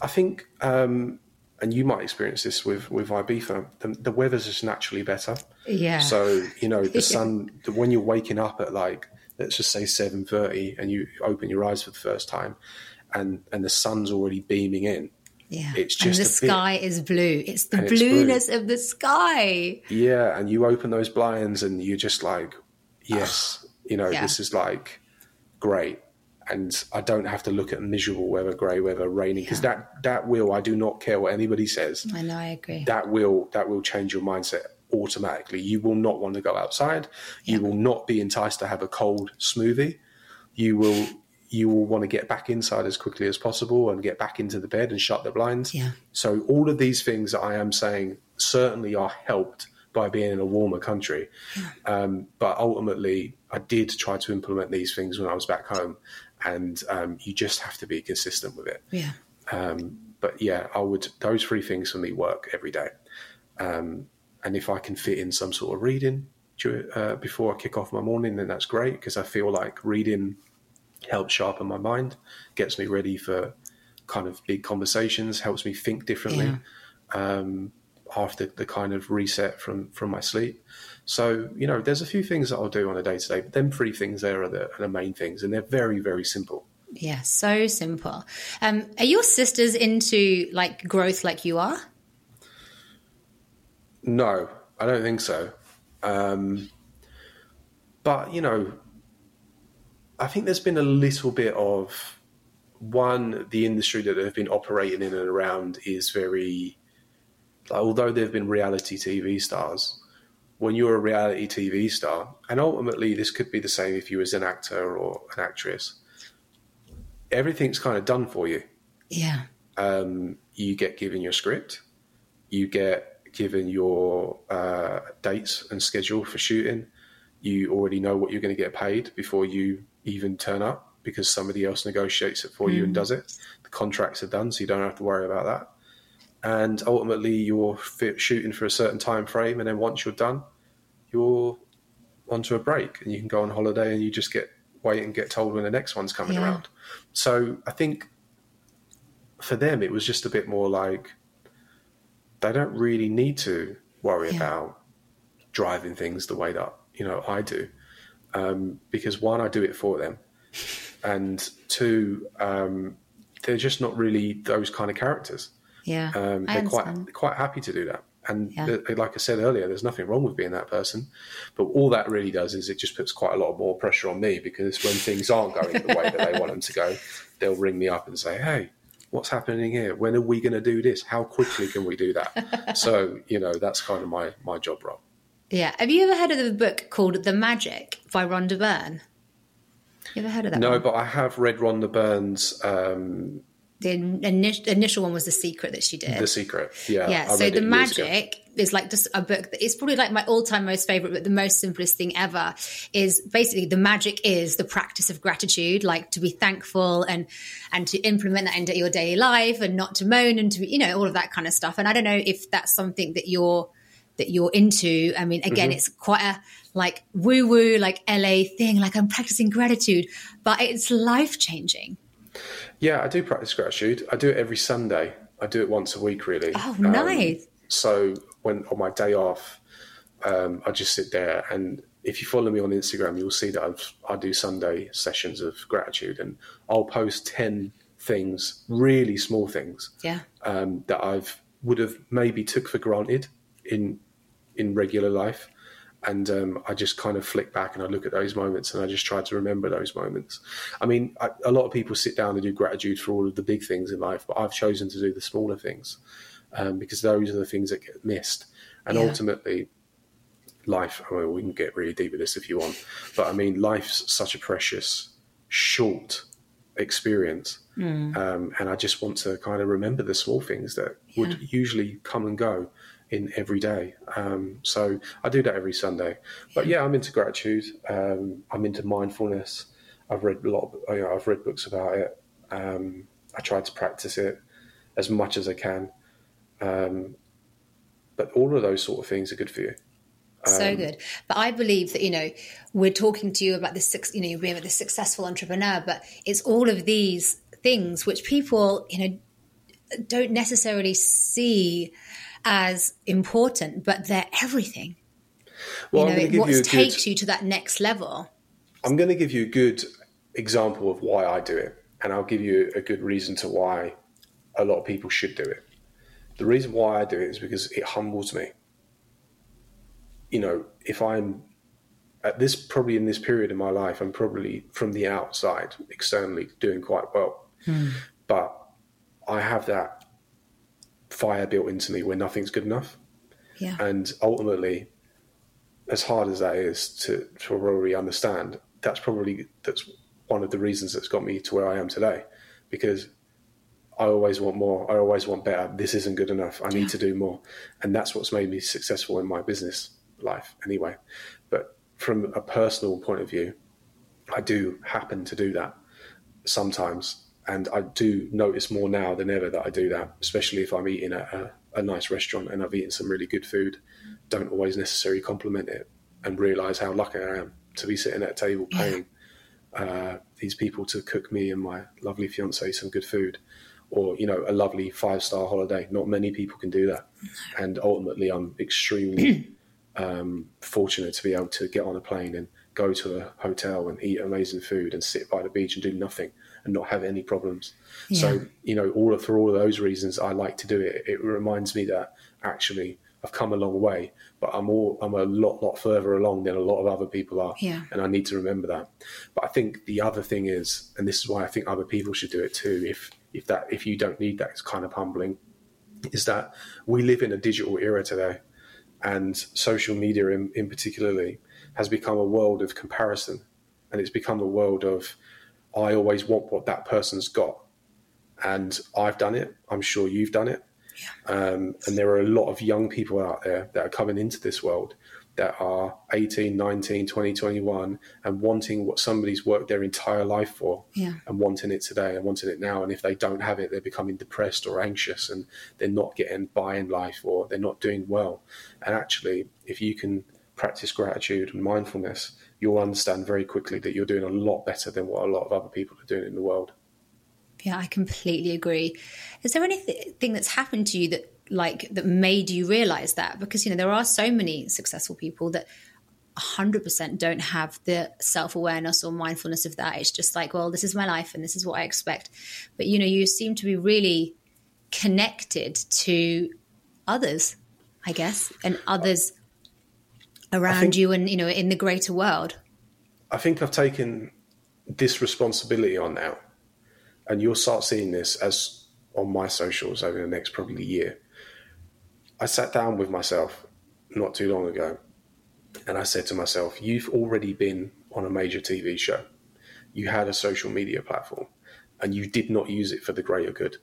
I think, um, and you might experience this with with Ibiza. The, the weather's just naturally better. Yeah. So you know the sun the, when you're waking up at like let's just say seven thirty, and you open your eyes for the first time, and and the sun's already beaming in. yeah. it's and just the a bit- sky is blue. It's the And it's blue. blueness of the sky. Yeah, and you open those blinds, and you're just like, yes, you know, Yeah. this is like great. And I don't have to look at miserable weather, grey weather, raining, because that that will. I do not care what anybody says. I know, I agree. that will that will change your mindset automatically. You will not want to go outside. You will not be enticed to have a cold smoothie. You will you will want to get back inside as quickly as possible and get back into the bed and shut the blinds. Yeah. So all of these things that I am saying certainly are helped by being in a warmer country. Um, but ultimately, I did try to implement these things when I was back home, and um, you just have to be consistent with it. yeah. Um, but yeah, I would. Those three things for me work every day. Um, and if I can fit in some sort of reading uh, before I kick off my morning, then that's great because I feel like reading helps sharpen my mind, gets me ready for kind of big conversations, helps me think differently um, after the kind of reset from from my sleep. So you know, there's a few things that I'll do on a day to day, but them three things there are the, are the main things, and they're very very simple. Yeah, so simple. Um, are your sisters into like growth like you are? No, I don't think so. Um, but you know, I think there's been a little bit of one. The industry that they've been operating in and around is very. Like, although they've been reality TV stars, when you're a reality TV star, and ultimately this could be the same if you was an actor or an actress. Everything's kind of done for you Yeah. um, you get given your script, you get given your uh, dates and schedule for shooting. You already know what you're going to get paid before you even turn up because somebody else negotiates it for you and does it. The contracts are done, so you don't have to worry about that. And ultimately, you're shooting for a certain time frame, and then once you're done, you're onto a break, and you can go on holiday, and you just get wait and get told when the next one's coming Yeah. around. So I think for them, it was just a bit more like they don't really need to worry Yeah. about driving things the way that you know I do, um, because one, I do it for them, and two, um, they're just not really those kind of characters. Yeah. Um, they're quite quite happy to do that. And Yeah. th- like I said earlier, there's nothing wrong with being that person. But all that really does is it just puts quite a lot more pressure on me because when things aren't going the way that they want them to go, they'll ring me up and say, "Hey, what's happening here? When are we going to do this? How quickly can we do that?" so you know, that's kind of my my job role. Yeah. Have you ever heard of the book called The Magic by Rhonda Byrne? You ever heard of that? No, one? but I have read Rhonda Byrne's um, the ini- initial one was The Secret that she did. The Secret. Yeah, yeah. I So The it years ago. Magic is like just a book that it's probably like my all-time most favorite, but the most simplest thing ever is basically the magic is the practice of gratitude, like to be thankful and and to implement that into your daily life and not to moan and to you know all of that kind of stuff. And I don't know if that's something that you're that you're into. I mean, again, Mm-hmm. it's quite a like woo woo, like LA thing, like I'm practicing gratitude, but it's life changing. Yeah, I do practice gratitude. I do it every Sunday. I do it once a week, really. Oh, Um, nice. so when on my day off, um, I just sit there, and if you follow me on Instagram, you'll see that I've, I do Sunday sessions of gratitude, and I'll post ten things, really small things, Yeah. um, that I've would have maybe took for granted in in regular life, and um, I just kind of flick back and I look at those moments and I just try to remember those moments. I mean, I, a lot of people sit down and do gratitude for all of the big things in life, but I've chosen to do the smaller things um, because those are the things that get missed. And yeah. ultimately, life, I mean, we can get really deep with this if you want, but I mean, life's such a precious, short experience. Mm. Um, and I just want to kind of remember the small things that yeah. would usually come and go in every day. Um, so I do that every Sunday. But yeah, I'm into gratitude. Um, I'm into mindfulness. I've read a lot. Of, you know, I've read books about it. Um, I try to practice it as much as I can. Um, but all of those sort of things are good for you. So um, good, but I believe that you know we're talking to you about this. You know, you're being a successful entrepreneur, but it's all of these things which people you know don't necessarily see as important, but they're everything. Well, you know, what you takes good, you to that next level. I'm going to give you a good example of why I do it, and I'll give you a good reason to why a lot of people should do it. The reason why I do it is because it humbles me. You know, if I'm at this probably in this period in my life, I'm probably from the outside, externally doing quite well. Hmm. But I have that fire built into me where nothing's good enough. Yeah. And ultimately, as hard as that is to, to probably understand, that's probably that's one of the reasons that's got me to where I am today. Because I always want more. I always want better. This isn't good enough. I need yeah. to do more. And that's what's made me successful in my business life anyway. But from a personal point of view, I do happen to do that sometimes and I do notice more now than ever that I do that, especially if I'm eating at a, a nice restaurant and I've eaten some really good food. Don't always necessarily compliment it and realize how lucky I am to be sitting at a table paying uh, these people to cook me and my lovely fiance some good food or you know a lovely five star holiday. Not many people can do that. And ultimately i'm extremely um, fortunate to be able to get on a plane and go to a hotel and eat amazing food and sit by the beach and do nothing and not have any problems. Yeah. So, you know, all of, for all of those reasons, I like to do it. It reminds me that actually I've come a long way, but I'm all I'm a lot lot further along than a lot of other people are, yeah. and I need to remember that. But I think the other thing is, and this is why I think other people should do it too. If if that if you don't need that, it's kind of humbling. Is that we live in a digital era today, and social media in, in particularly has become a world of comparison, and it's become a world of I always want what that person's got. And I've done it. I'm sure you've done it. Yeah. Um, and there are a lot of young people out there that are coming into this world that are 18, 19, 20, 21 and wanting what somebody's worked their entire life for yeah. and wanting it today and wanting it now. And if they don't have it, they're becoming depressed or anxious and they're not getting by in life or they're not doing well. And actually, if you can practice gratitude and mindfulness, you'll understand very quickly that you're doing a lot better than what a lot of other people are doing in the world. Yeah, I completely agree. Is there anything that's happened to you that like that made you realize that? Because you know there are so many successful people that 100% don't have the self-awareness or mindfulness of that. It's just like, well, this is my life and this is what I expect. But you know, you seem to be really connected to others, I guess, and others around think, you and you know in the greater world? I think i've taken this responsibility on now. And you'll start seeing this as on my socials over the next probably year. I sat down with myself not too long ago and i said to myself you've already been on a major tv show. You had a social media platform and you did not use it for the greater good.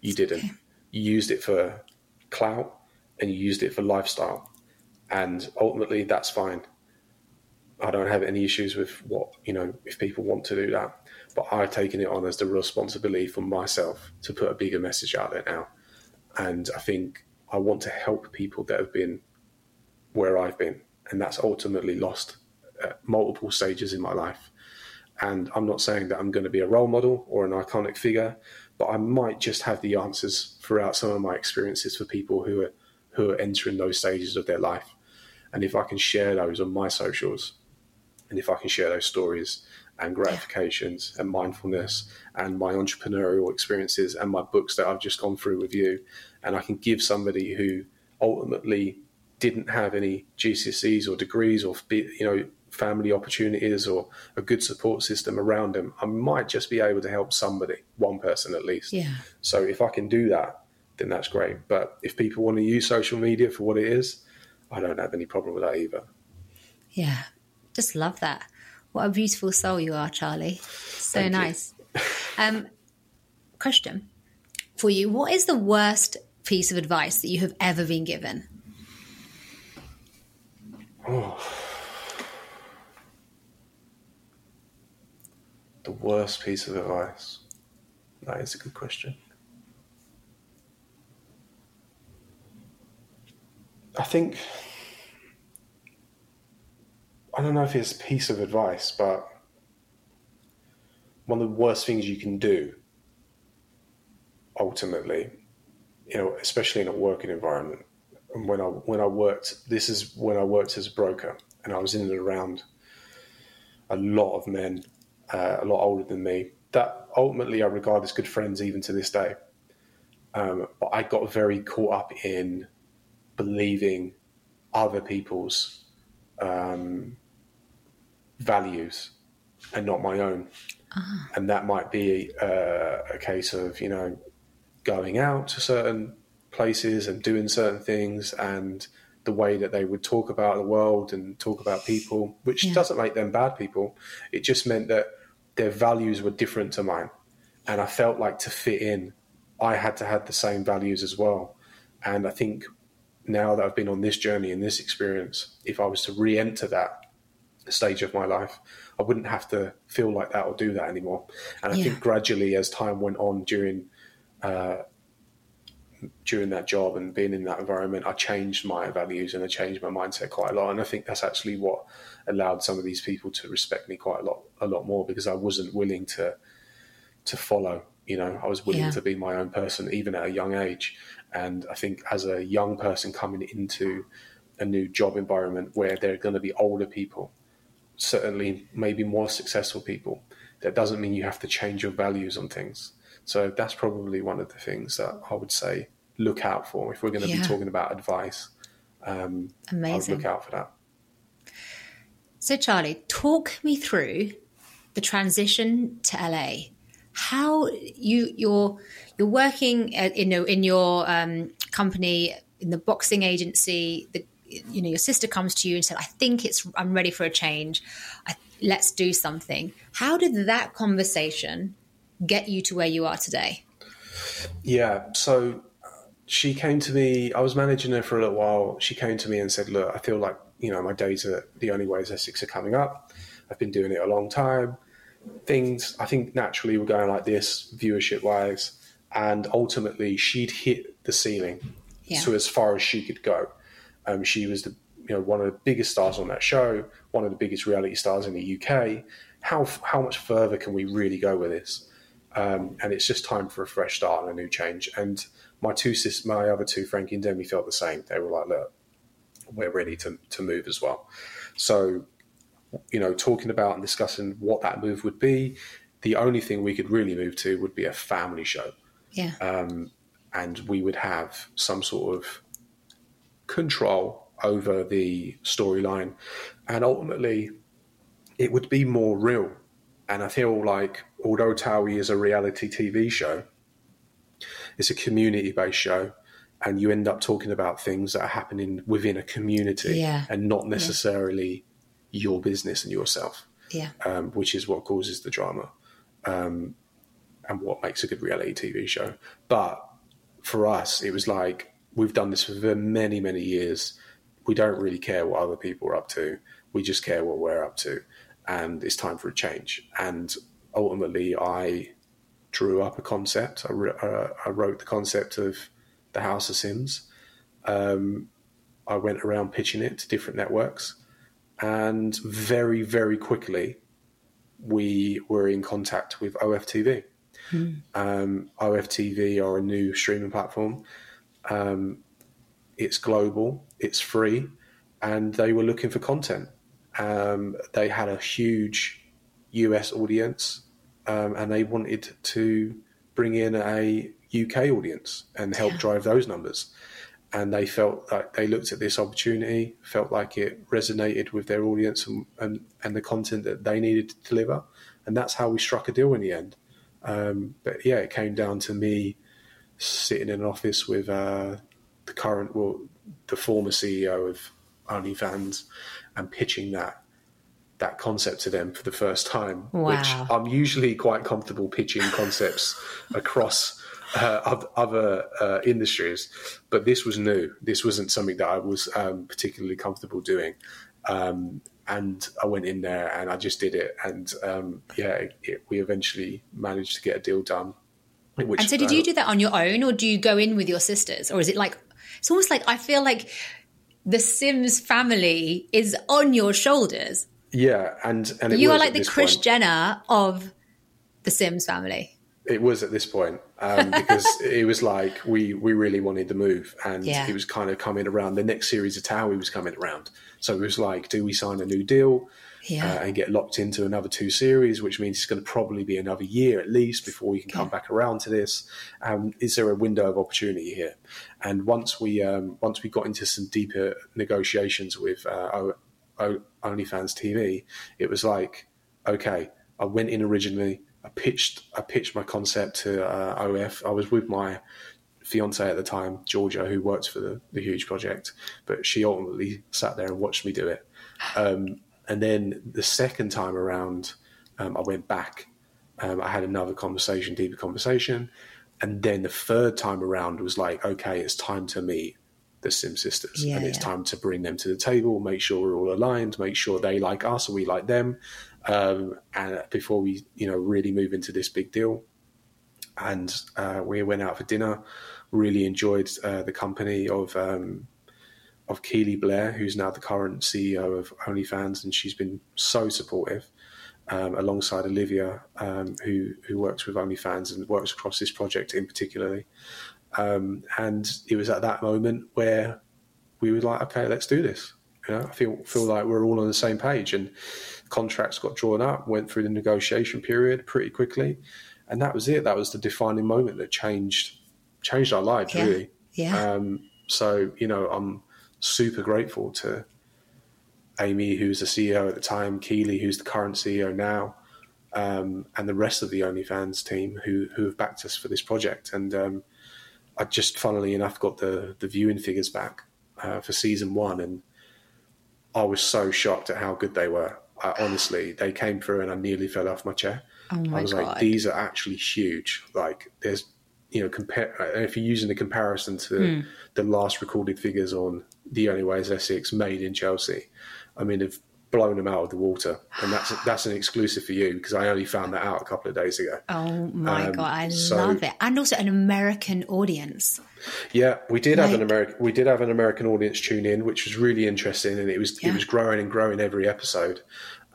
You didn't. Okay. you used it for clout and you used it for lifestyle and ultimately that's fine. I don't have any issues with what you know if people want to do that, but I've taken it on as the responsibility for myself to put a bigger message out there now, and I think I want to help people that have been where I've been, and that's ultimately lost at multiple stages in my life. And I'm not saying that I'm going to be a role model or an iconic figure, but I might just have the answers throughout some of my experiences for people who are who are entering those stages of their life. And if I can share those on my socials, and if I can share those stories and gratifications yeah. and mindfulness and my entrepreneurial experiences and my books that I've just gone through with you, and I can give somebody who ultimately didn't have any GCSEs or degrees or you know family opportunities or a good support system around them, I might just be able to help somebody, one person at least. Yeah. So if I can do that, then that's great. But if people want to use social media for what it is, I don't have any problem with that either. Yeah. Just love that. What a beautiful soul you are, Charlie. So Thank nice. um, question for you What is the worst piece of advice that you have ever been given? Oh. The worst piece of advice? That is a good question. I think I don't know if it's a piece of advice, but one of the worst things you can do ultimately, you know, especially in a working environment. And when I when I worked, this is when I worked as a broker, and I was in and around a lot of men, uh, a lot older than me. That ultimately I regard as good friends even to this day. Um, but I got very caught up in believing other people's um, values and not my own. Uh-huh. And that might be uh, a case of, you know, going out to certain places and doing certain things and the way that they would talk about the world and talk about people, which yeah. doesn't make them bad people. It just meant that their values were different to mine. And I felt like to fit in, I had to have the same values as well. And I think now that I've been on this journey and this experience, if I was to re enter that stage of my life, I wouldn't have to feel like that or do that anymore. And I yeah. think gradually, as time went on during uh, during that job and being in that environment, I changed my values and I changed my mindset quite a lot. And I think that's actually what allowed some of these people to respect me quite a lot, a lot more because I wasn't willing to to follow. You know, I was willing yeah. to be my own person, even at a young age. And I think as a young person coming into a new job environment where there are going to be older people, certainly maybe more successful people, that doesn't mean you have to change your values on things. So that's probably one of the things that I would say look out for if we're going to yeah. be talking about advice. Um, Amazing. look out for that. So, Charlie, talk me through the transition to LA. How you you're you're working at, you know in your um, company in the boxing agency. The, you know your sister comes to you and said, "I think it's I'm ready for a change. I, let's do something." How did that conversation get you to where you are today? Yeah, so she came to me. I was managing her for a little while. She came to me and said, "Look, I feel like you know my days are the only ways Essex are coming up. I've been doing it a long time things I think naturally were going like this, viewership wise, and ultimately she'd hit the ceiling yeah. to as far as she could go. Um, she was the you know one of the biggest stars on that show, one of the biggest reality stars in the UK. How how much further can we really go with this? Um, and it's just time for a fresh start and a new change. And my two sis, my other two, Frankie and Demi, felt the same. They were like, "Look, we're ready to to move as well." So you know, talking about and discussing what that move would be. The only thing we could really move to would be a family show. Yeah. Um, and we would have some sort of control over the storyline. And ultimately, it would be more real. And I feel like, although Towie is a reality TV show, it's a community based show. And you end up talking about things that are happening within a community yeah. and not necessarily your business and yourself. Yeah. Um, which is what causes the drama um, and what makes a good reality TV show. But for us, it was like we've done this for many, many years. We don't really care what other people are up to. We just care what we're up to. And it's time for a change. And ultimately, I drew up a concept. I, re- uh, I wrote the concept of the House of Sims. Um, I went around pitching it to different networks and very, very quickly, we were in contact with OFTV. Mm. Um, OFTV are a new streaming platform. Um, it's global, it's free, and they were looking for content. Um, they had a huge US audience, um, and they wanted to bring in a UK audience and help yeah. drive those numbers. and they felt like they looked at this opportunity, felt like it resonated with their audience and, and, and the content that they needed to deliver. And that's how we struck a deal in the end. Um, but yeah, it came down to me sitting in an office with uh, the current, well, the former CEO of OnlyFans and pitching that that concept to them for the first time. Wow. Which I'm usually quite comfortable pitching concepts across uh, other uh, industries, but this was new. This wasn't something that I was um, particularly comfortable doing. Um, and I went in there and I just did it. And um, yeah, it, it, we eventually managed to get a deal done. Which, and so, did uh, you do that on your own, or do you go in with your sisters, or is it like it's almost like I feel like the Sims family is on your shoulders? Yeah, and and you are like the Kris Jenner of the Sims family. It was at this point um, because it was like we we really wanted the move, and yeah. it was kind of coming around. The next series of Towie was coming around, so it was like, do we sign a new deal yeah. uh, and get locked into another two series, which means it's going to probably be another year at least before we can come back around to this. Um, is there a window of opportunity here? And once we um, once we got into some deeper negotiations with uh, o- o- OnlyFans TV, it was like, okay, I went in originally I pitched I pitched my concept to uh, OF. I was with my fiance at the time, Georgia, who worked for the, the huge project, but she ultimately sat there and watched me do it. Um, and then the second time around, um, I went back. Um, I had another conversation, deeper conversation, and then the third time around was like, okay, it's time to meet the Sim sisters, yeah, and it's yeah. time to bring them to the table, make sure we're all aligned, make sure they like us and we like them, um, and before we you know really move into this big deal. And uh, we went out for dinner. Really enjoyed uh, the company of um, of Keily Blair, who's now the current CEO of OnlyFans, and she's been so supportive. Um, alongside Olivia, um, who who works with OnlyFans and works across this project in particularly. Um, and it was at that moment where we were like, okay, let's do this. You know, I feel feel like we're all on the same page, and contracts got drawn up, went through the negotiation period pretty quickly, and that was it. That was the defining moment that changed changed our lives yeah. really. Yeah. Um, so you know, I'm super grateful to Amy, who's the CEO at the time, Keily, who's the current CEO now, um, and the rest of the OnlyFans team who who have backed us for this project. And um, I just, funnily enough, got the the viewing figures back uh, for season one, and I was so shocked at how good they were. I, honestly, they came through and I nearly fell off my chair. Oh my I was God. like, these are actually huge. Like, there's, you know, compare if you're using the comparison to mm. the last recorded figures on The Only Way is Essex made in Chelsea, I mean, they've blown them out of the water, and that's that's an exclusive for you because I only found that out a couple of days ago. Oh my um, god, I so, love it, and also an American audience. Yeah, we did like, have an American we did have an American audience tune in, which was really interesting, and it was yeah. it was growing and growing every episode.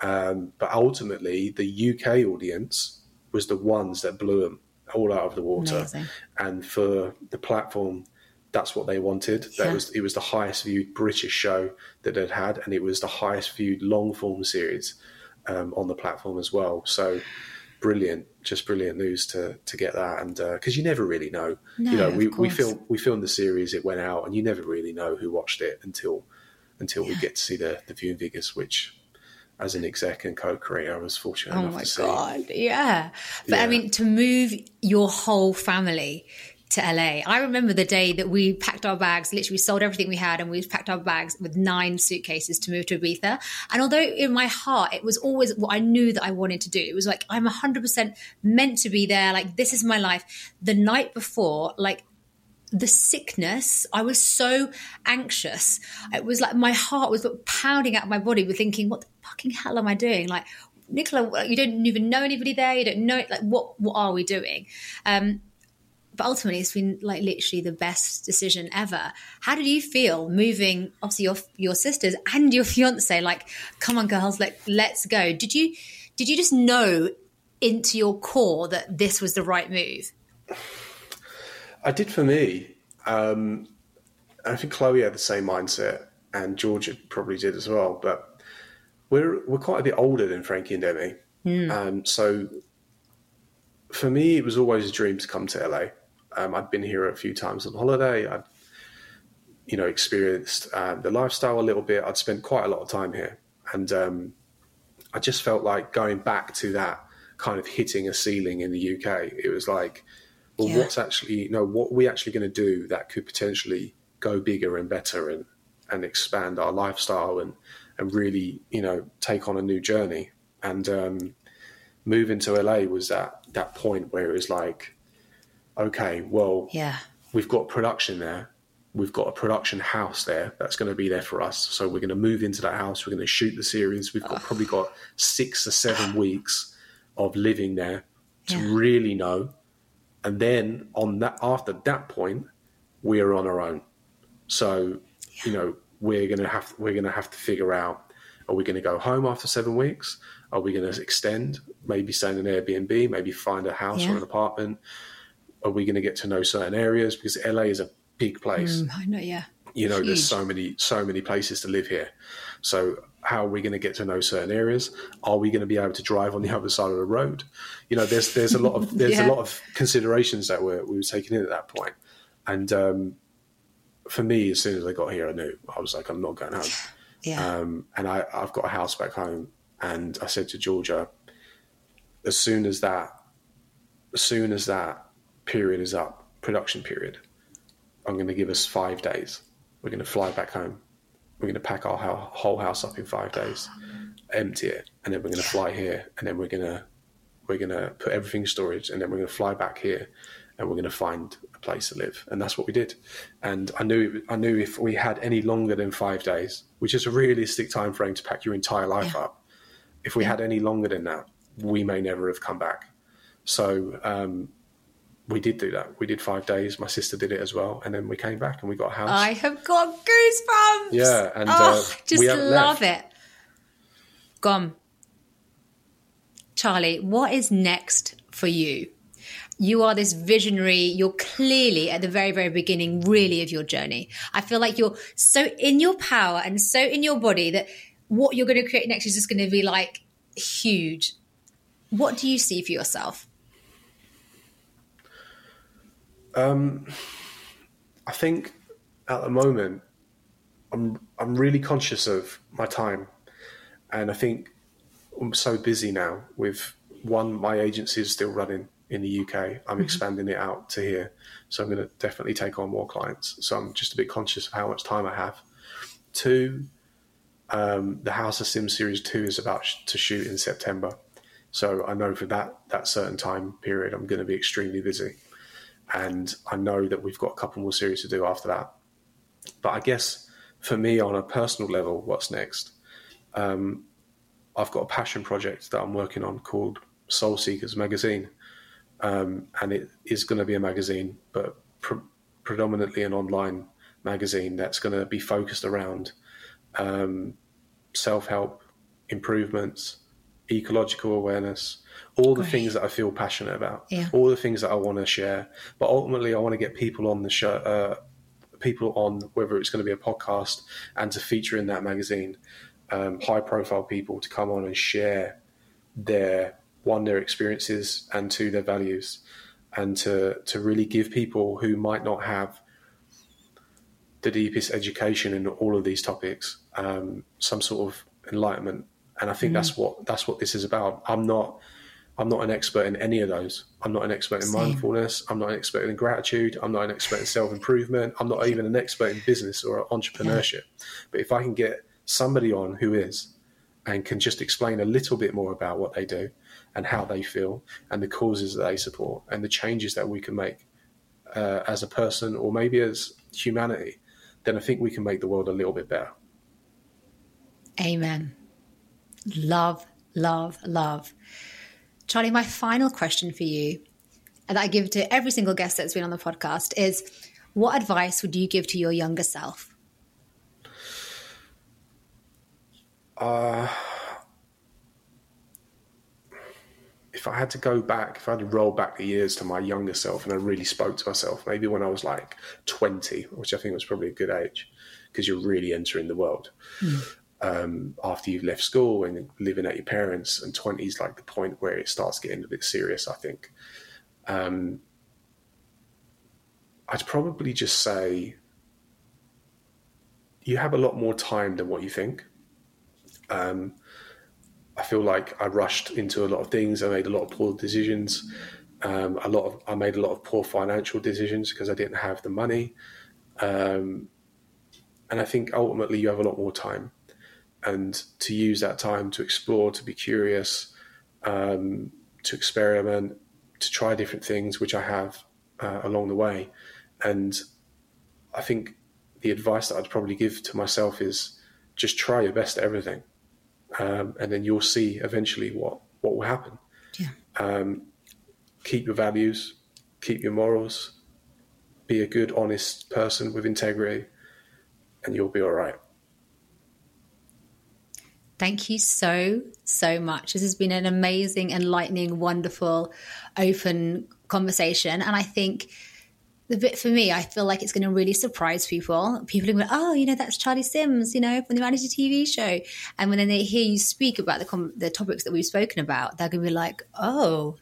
Um, but ultimately, the UK audience was the ones that blew them all out of the water, Amazing. and for the platform that's what they wanted. Yeah. That was it was the highest viewed British show that they'd had, and it was the highest viewed long form series um, on the platform as well. So brilliant, just brilliant news to to get that, and because uh, you never really know, no, you know, we we filmed we filmed the series, it went out, and you never really know who watched it until until yeah. we get to see the the viewing figures, which. As an exec and co-creator, I was fortunate oh enough to see. Oh my god, yeah! But yeah. I mean, to move your whole family to LA. I remember the day that we packed our bags, literally sold everything we had and we packed our bags with nine suitcases to move to Ibiza. And although in my heart, it was always what I knew that I wanted to do. It was like, I'm 100% meant to be there. Like, this is my life. The night before, like, the sickness, I was so anxious. It was like my heart was pounding out my body with thinking, what the fucking hell am I doing? Like, Nicola, you don't even know anybody there. You don't know, like, what, what are we doing? Um, but ultimately it's been like literally the best decision ever. How did you feel moving obviously your your sisters and your fiance? Like come on girls like let's go. Did you did you just know into your core that this was the right move? I did for me. Um i think chloe had the same mindset and georgia probably did as well but we're we're quite a bit older than frankie and demi. Mm. um so for me, it was always a dream to come to LA. Um, I'd been here a few times on holiday. I'd you know, experienced um, the lifestyle a little bit. I'd spent quite a lot of time here, and um, I just felt like going back to that kind of hitting a ceiling in the UK. It was like, well, Yeah. what's actually, you know, what are we actually going to do that could potentially go bigger and better and and expand our lifestyle and and really, you know, take on a new journey. And um, moving to LA was that that point where it was like, okay, well, Yeah. we've got production there. We've got a production house there that's going to be there for us. So we're going to move into that house. We're going to shoot the series. We've got probably got six or seven weeks of living there to Yeah. really know. And then on that, after that point, we are on our own. So, you know, we're going to have we're going to have to figure out: Are we going to go home after seven weeks? Are we going to extend? Maybe stay in an Airbnb. Maybe find a house Yeah. or an apartment. Are we going to get to know certain areas? Because LA is a big place Mm, I know. Yeah. you know Huge. there's so many so many places to live here so how are we going to get to know certain areas are we going to be able to drive on the other side of the road you know there's there's a lot of there's Yeah. a lot of considerations that were we were taking in at that point. and um for me as soon as i got here i knew i was like i'm not going home Yeah. um, and I, I've got a house back home. And I said to Georgia, as soon as that, as soon as that period is up, production period, I'm going to give us five days. We're going to fly back home. We're going to pack our whole house up in five days, empty it, and then we're going to fly here, and then we're going to we're going to put everything in storage, and then we're going to fly back here, and we're going to find a place to live, and that's what we did. And I knew I knew if we had any longer than five days, which is a realistic time frame to pack your entire life Yeah. up, if we had any longer than that, we may never have come back. So um, we did do that. We did five days. My sister did it as well, and then we came back and we got a house. I have got goosebumps. Yeah, and, oh, uh, just love left. it. Gone. Charlie, what is next for you? You are this visionary. You're clearly at the very, very beginning, really, of your journey. I feel like you're so in your power and so in your body that what you're going to create next is just going to be like huge. What do you see for yourself? I think at the moment, I'm I'm really conscious of my time, and I think I'm so busy now. With one, my agency is still running in the UK. I'm expanding it out to here, so I'm going to definitely take on more clients. So I'm just a bit conscious of how much time I have. Two, um, the House of Sim Series Two is about sh- to shoot in September, so I know for that that certain time period I'm going to be extremely busy and I know that we've got a couple more series to do after that. But I guess for me, on a personal level, what's next? Um, I've got a passion project that I'm working on called Soul Seekers Magazine, um, and it is going to be a magazine, but pre- predominantly an online magazine that's going to be focused around um, self-help, improvements, ecological awareness, all the Great. things that I feel passionate about, Yeah. all the things that I want to share. But ultimately, I want to get people on the show, uh, people on whether it's going to be a podcast and to feature in that magazine, um, high-profile people to come on and share their one their experiences and two their values, and to to really give people who might not have the deepest education in all of these topics um, some sort of enlightenment and i think that's what that's what this is about. I'm not i'm not an expert in any of those. I'm not an expert in Same. mindfulness. I'm not an expert in gratitude. I'm not an expert in self-improvement. I'm not even an expert in business or entrepreneurship. But if i can get somebody on who is and can just explain a little bit more about what they do and how they feel and the causes that they support and the changes that we can make uh, as a person or maybe as humanity, then I think we can make the world a little bit better. Amen. Love, love, love. Charlie, my final question for you that I give to every single guest that's been on the podcast is what advice would you give to your younger self? Uh, if I had to go back, if I had to roll back the years to my younger self and I really spoke to myself, maybe when I was like 20, which I think was probably a good age because you're really entering the world. Hmm. Um, after you've left school and living at your parents, and 20 is like the point where it starts getting a bit serious, I think. Um, I'd probably just say you have a lot more time than what you think. Um, I feel like I rushed into a lot of things. I made a lot of poor decisions. Um, a lot of I made a lot of poor financial decisions because I didn't have the money. Um, and I think ultimately you have a lot more time, and to use that time to explore, to be curious, um, to experiment, to try different things, which I have uh, along the way. And I think the advice that I'd probably give to myself is just try your best at everything um, and then you'll see eventually what what will happen. Yeah. Um, keep your values, keep your morals, be a good, honest person with integrity, and you'll be all right. Thank you so, so much. This has been an amazing, enlightening, wonderful, open conversation. And I think the bit for me, I feel like it's going to really surprise people. People are going, oh, you know, that's Charlie Sims, you know, from the reality TV show. And when they hear you speak about the com- the topics that we've spoken about, they're going to be like, oh,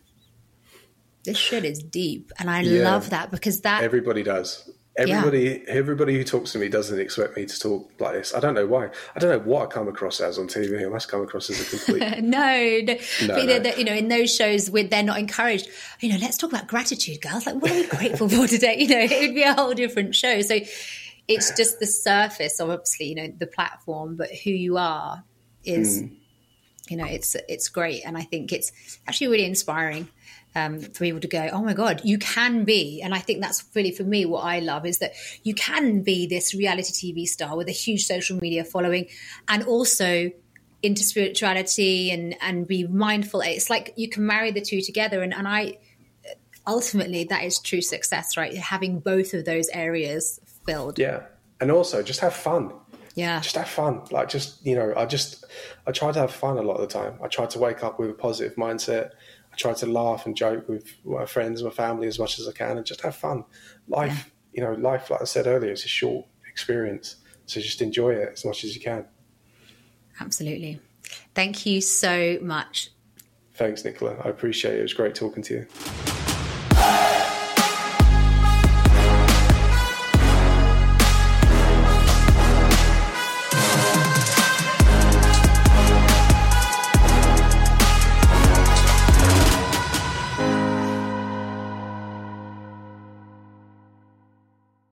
this shit is deep, and I yeah. love that because that everybody does. Everybody, yeah. everybody who talks to me doesn't expect me to talk like this. I don't know why. I don't know what I come across as on TV. I must come across as a complete. no, no. no, no. You know, in those shows, where they're not encouraged. You know, let's talk about gratitude, girls. Like, what are we grateful for today? You know, it would be a whole different show. So, it's just the surface of obviously, you know, the platform, but who you are is, mm. you know, it's it's great, and I think it's actually really inspiring um, for people to go, oh my God, you can be. And I think that's really for me what I love is that you can be this reality TV star with a huge social media following and also into spirituality and, and be mindful. It's like you can marry the two together. And, and I ultimately, that is true success, right? Having both of those areas filled. Yeah. And also just have fun. Yeah. Just have fun. Like, just, you know, I just, I try to have fun a lot of the time. I try to wake up with a positive mindset try to laugh and joke with my friends, my family as much as I can, and just have fun. Life, yeah. you know, life, like I said earlier, it's a short experience, so just enjoy it as much as you can. Absolutely. Thank you so much. Thanks, Nicola. I appreciate it. It was great talking to you.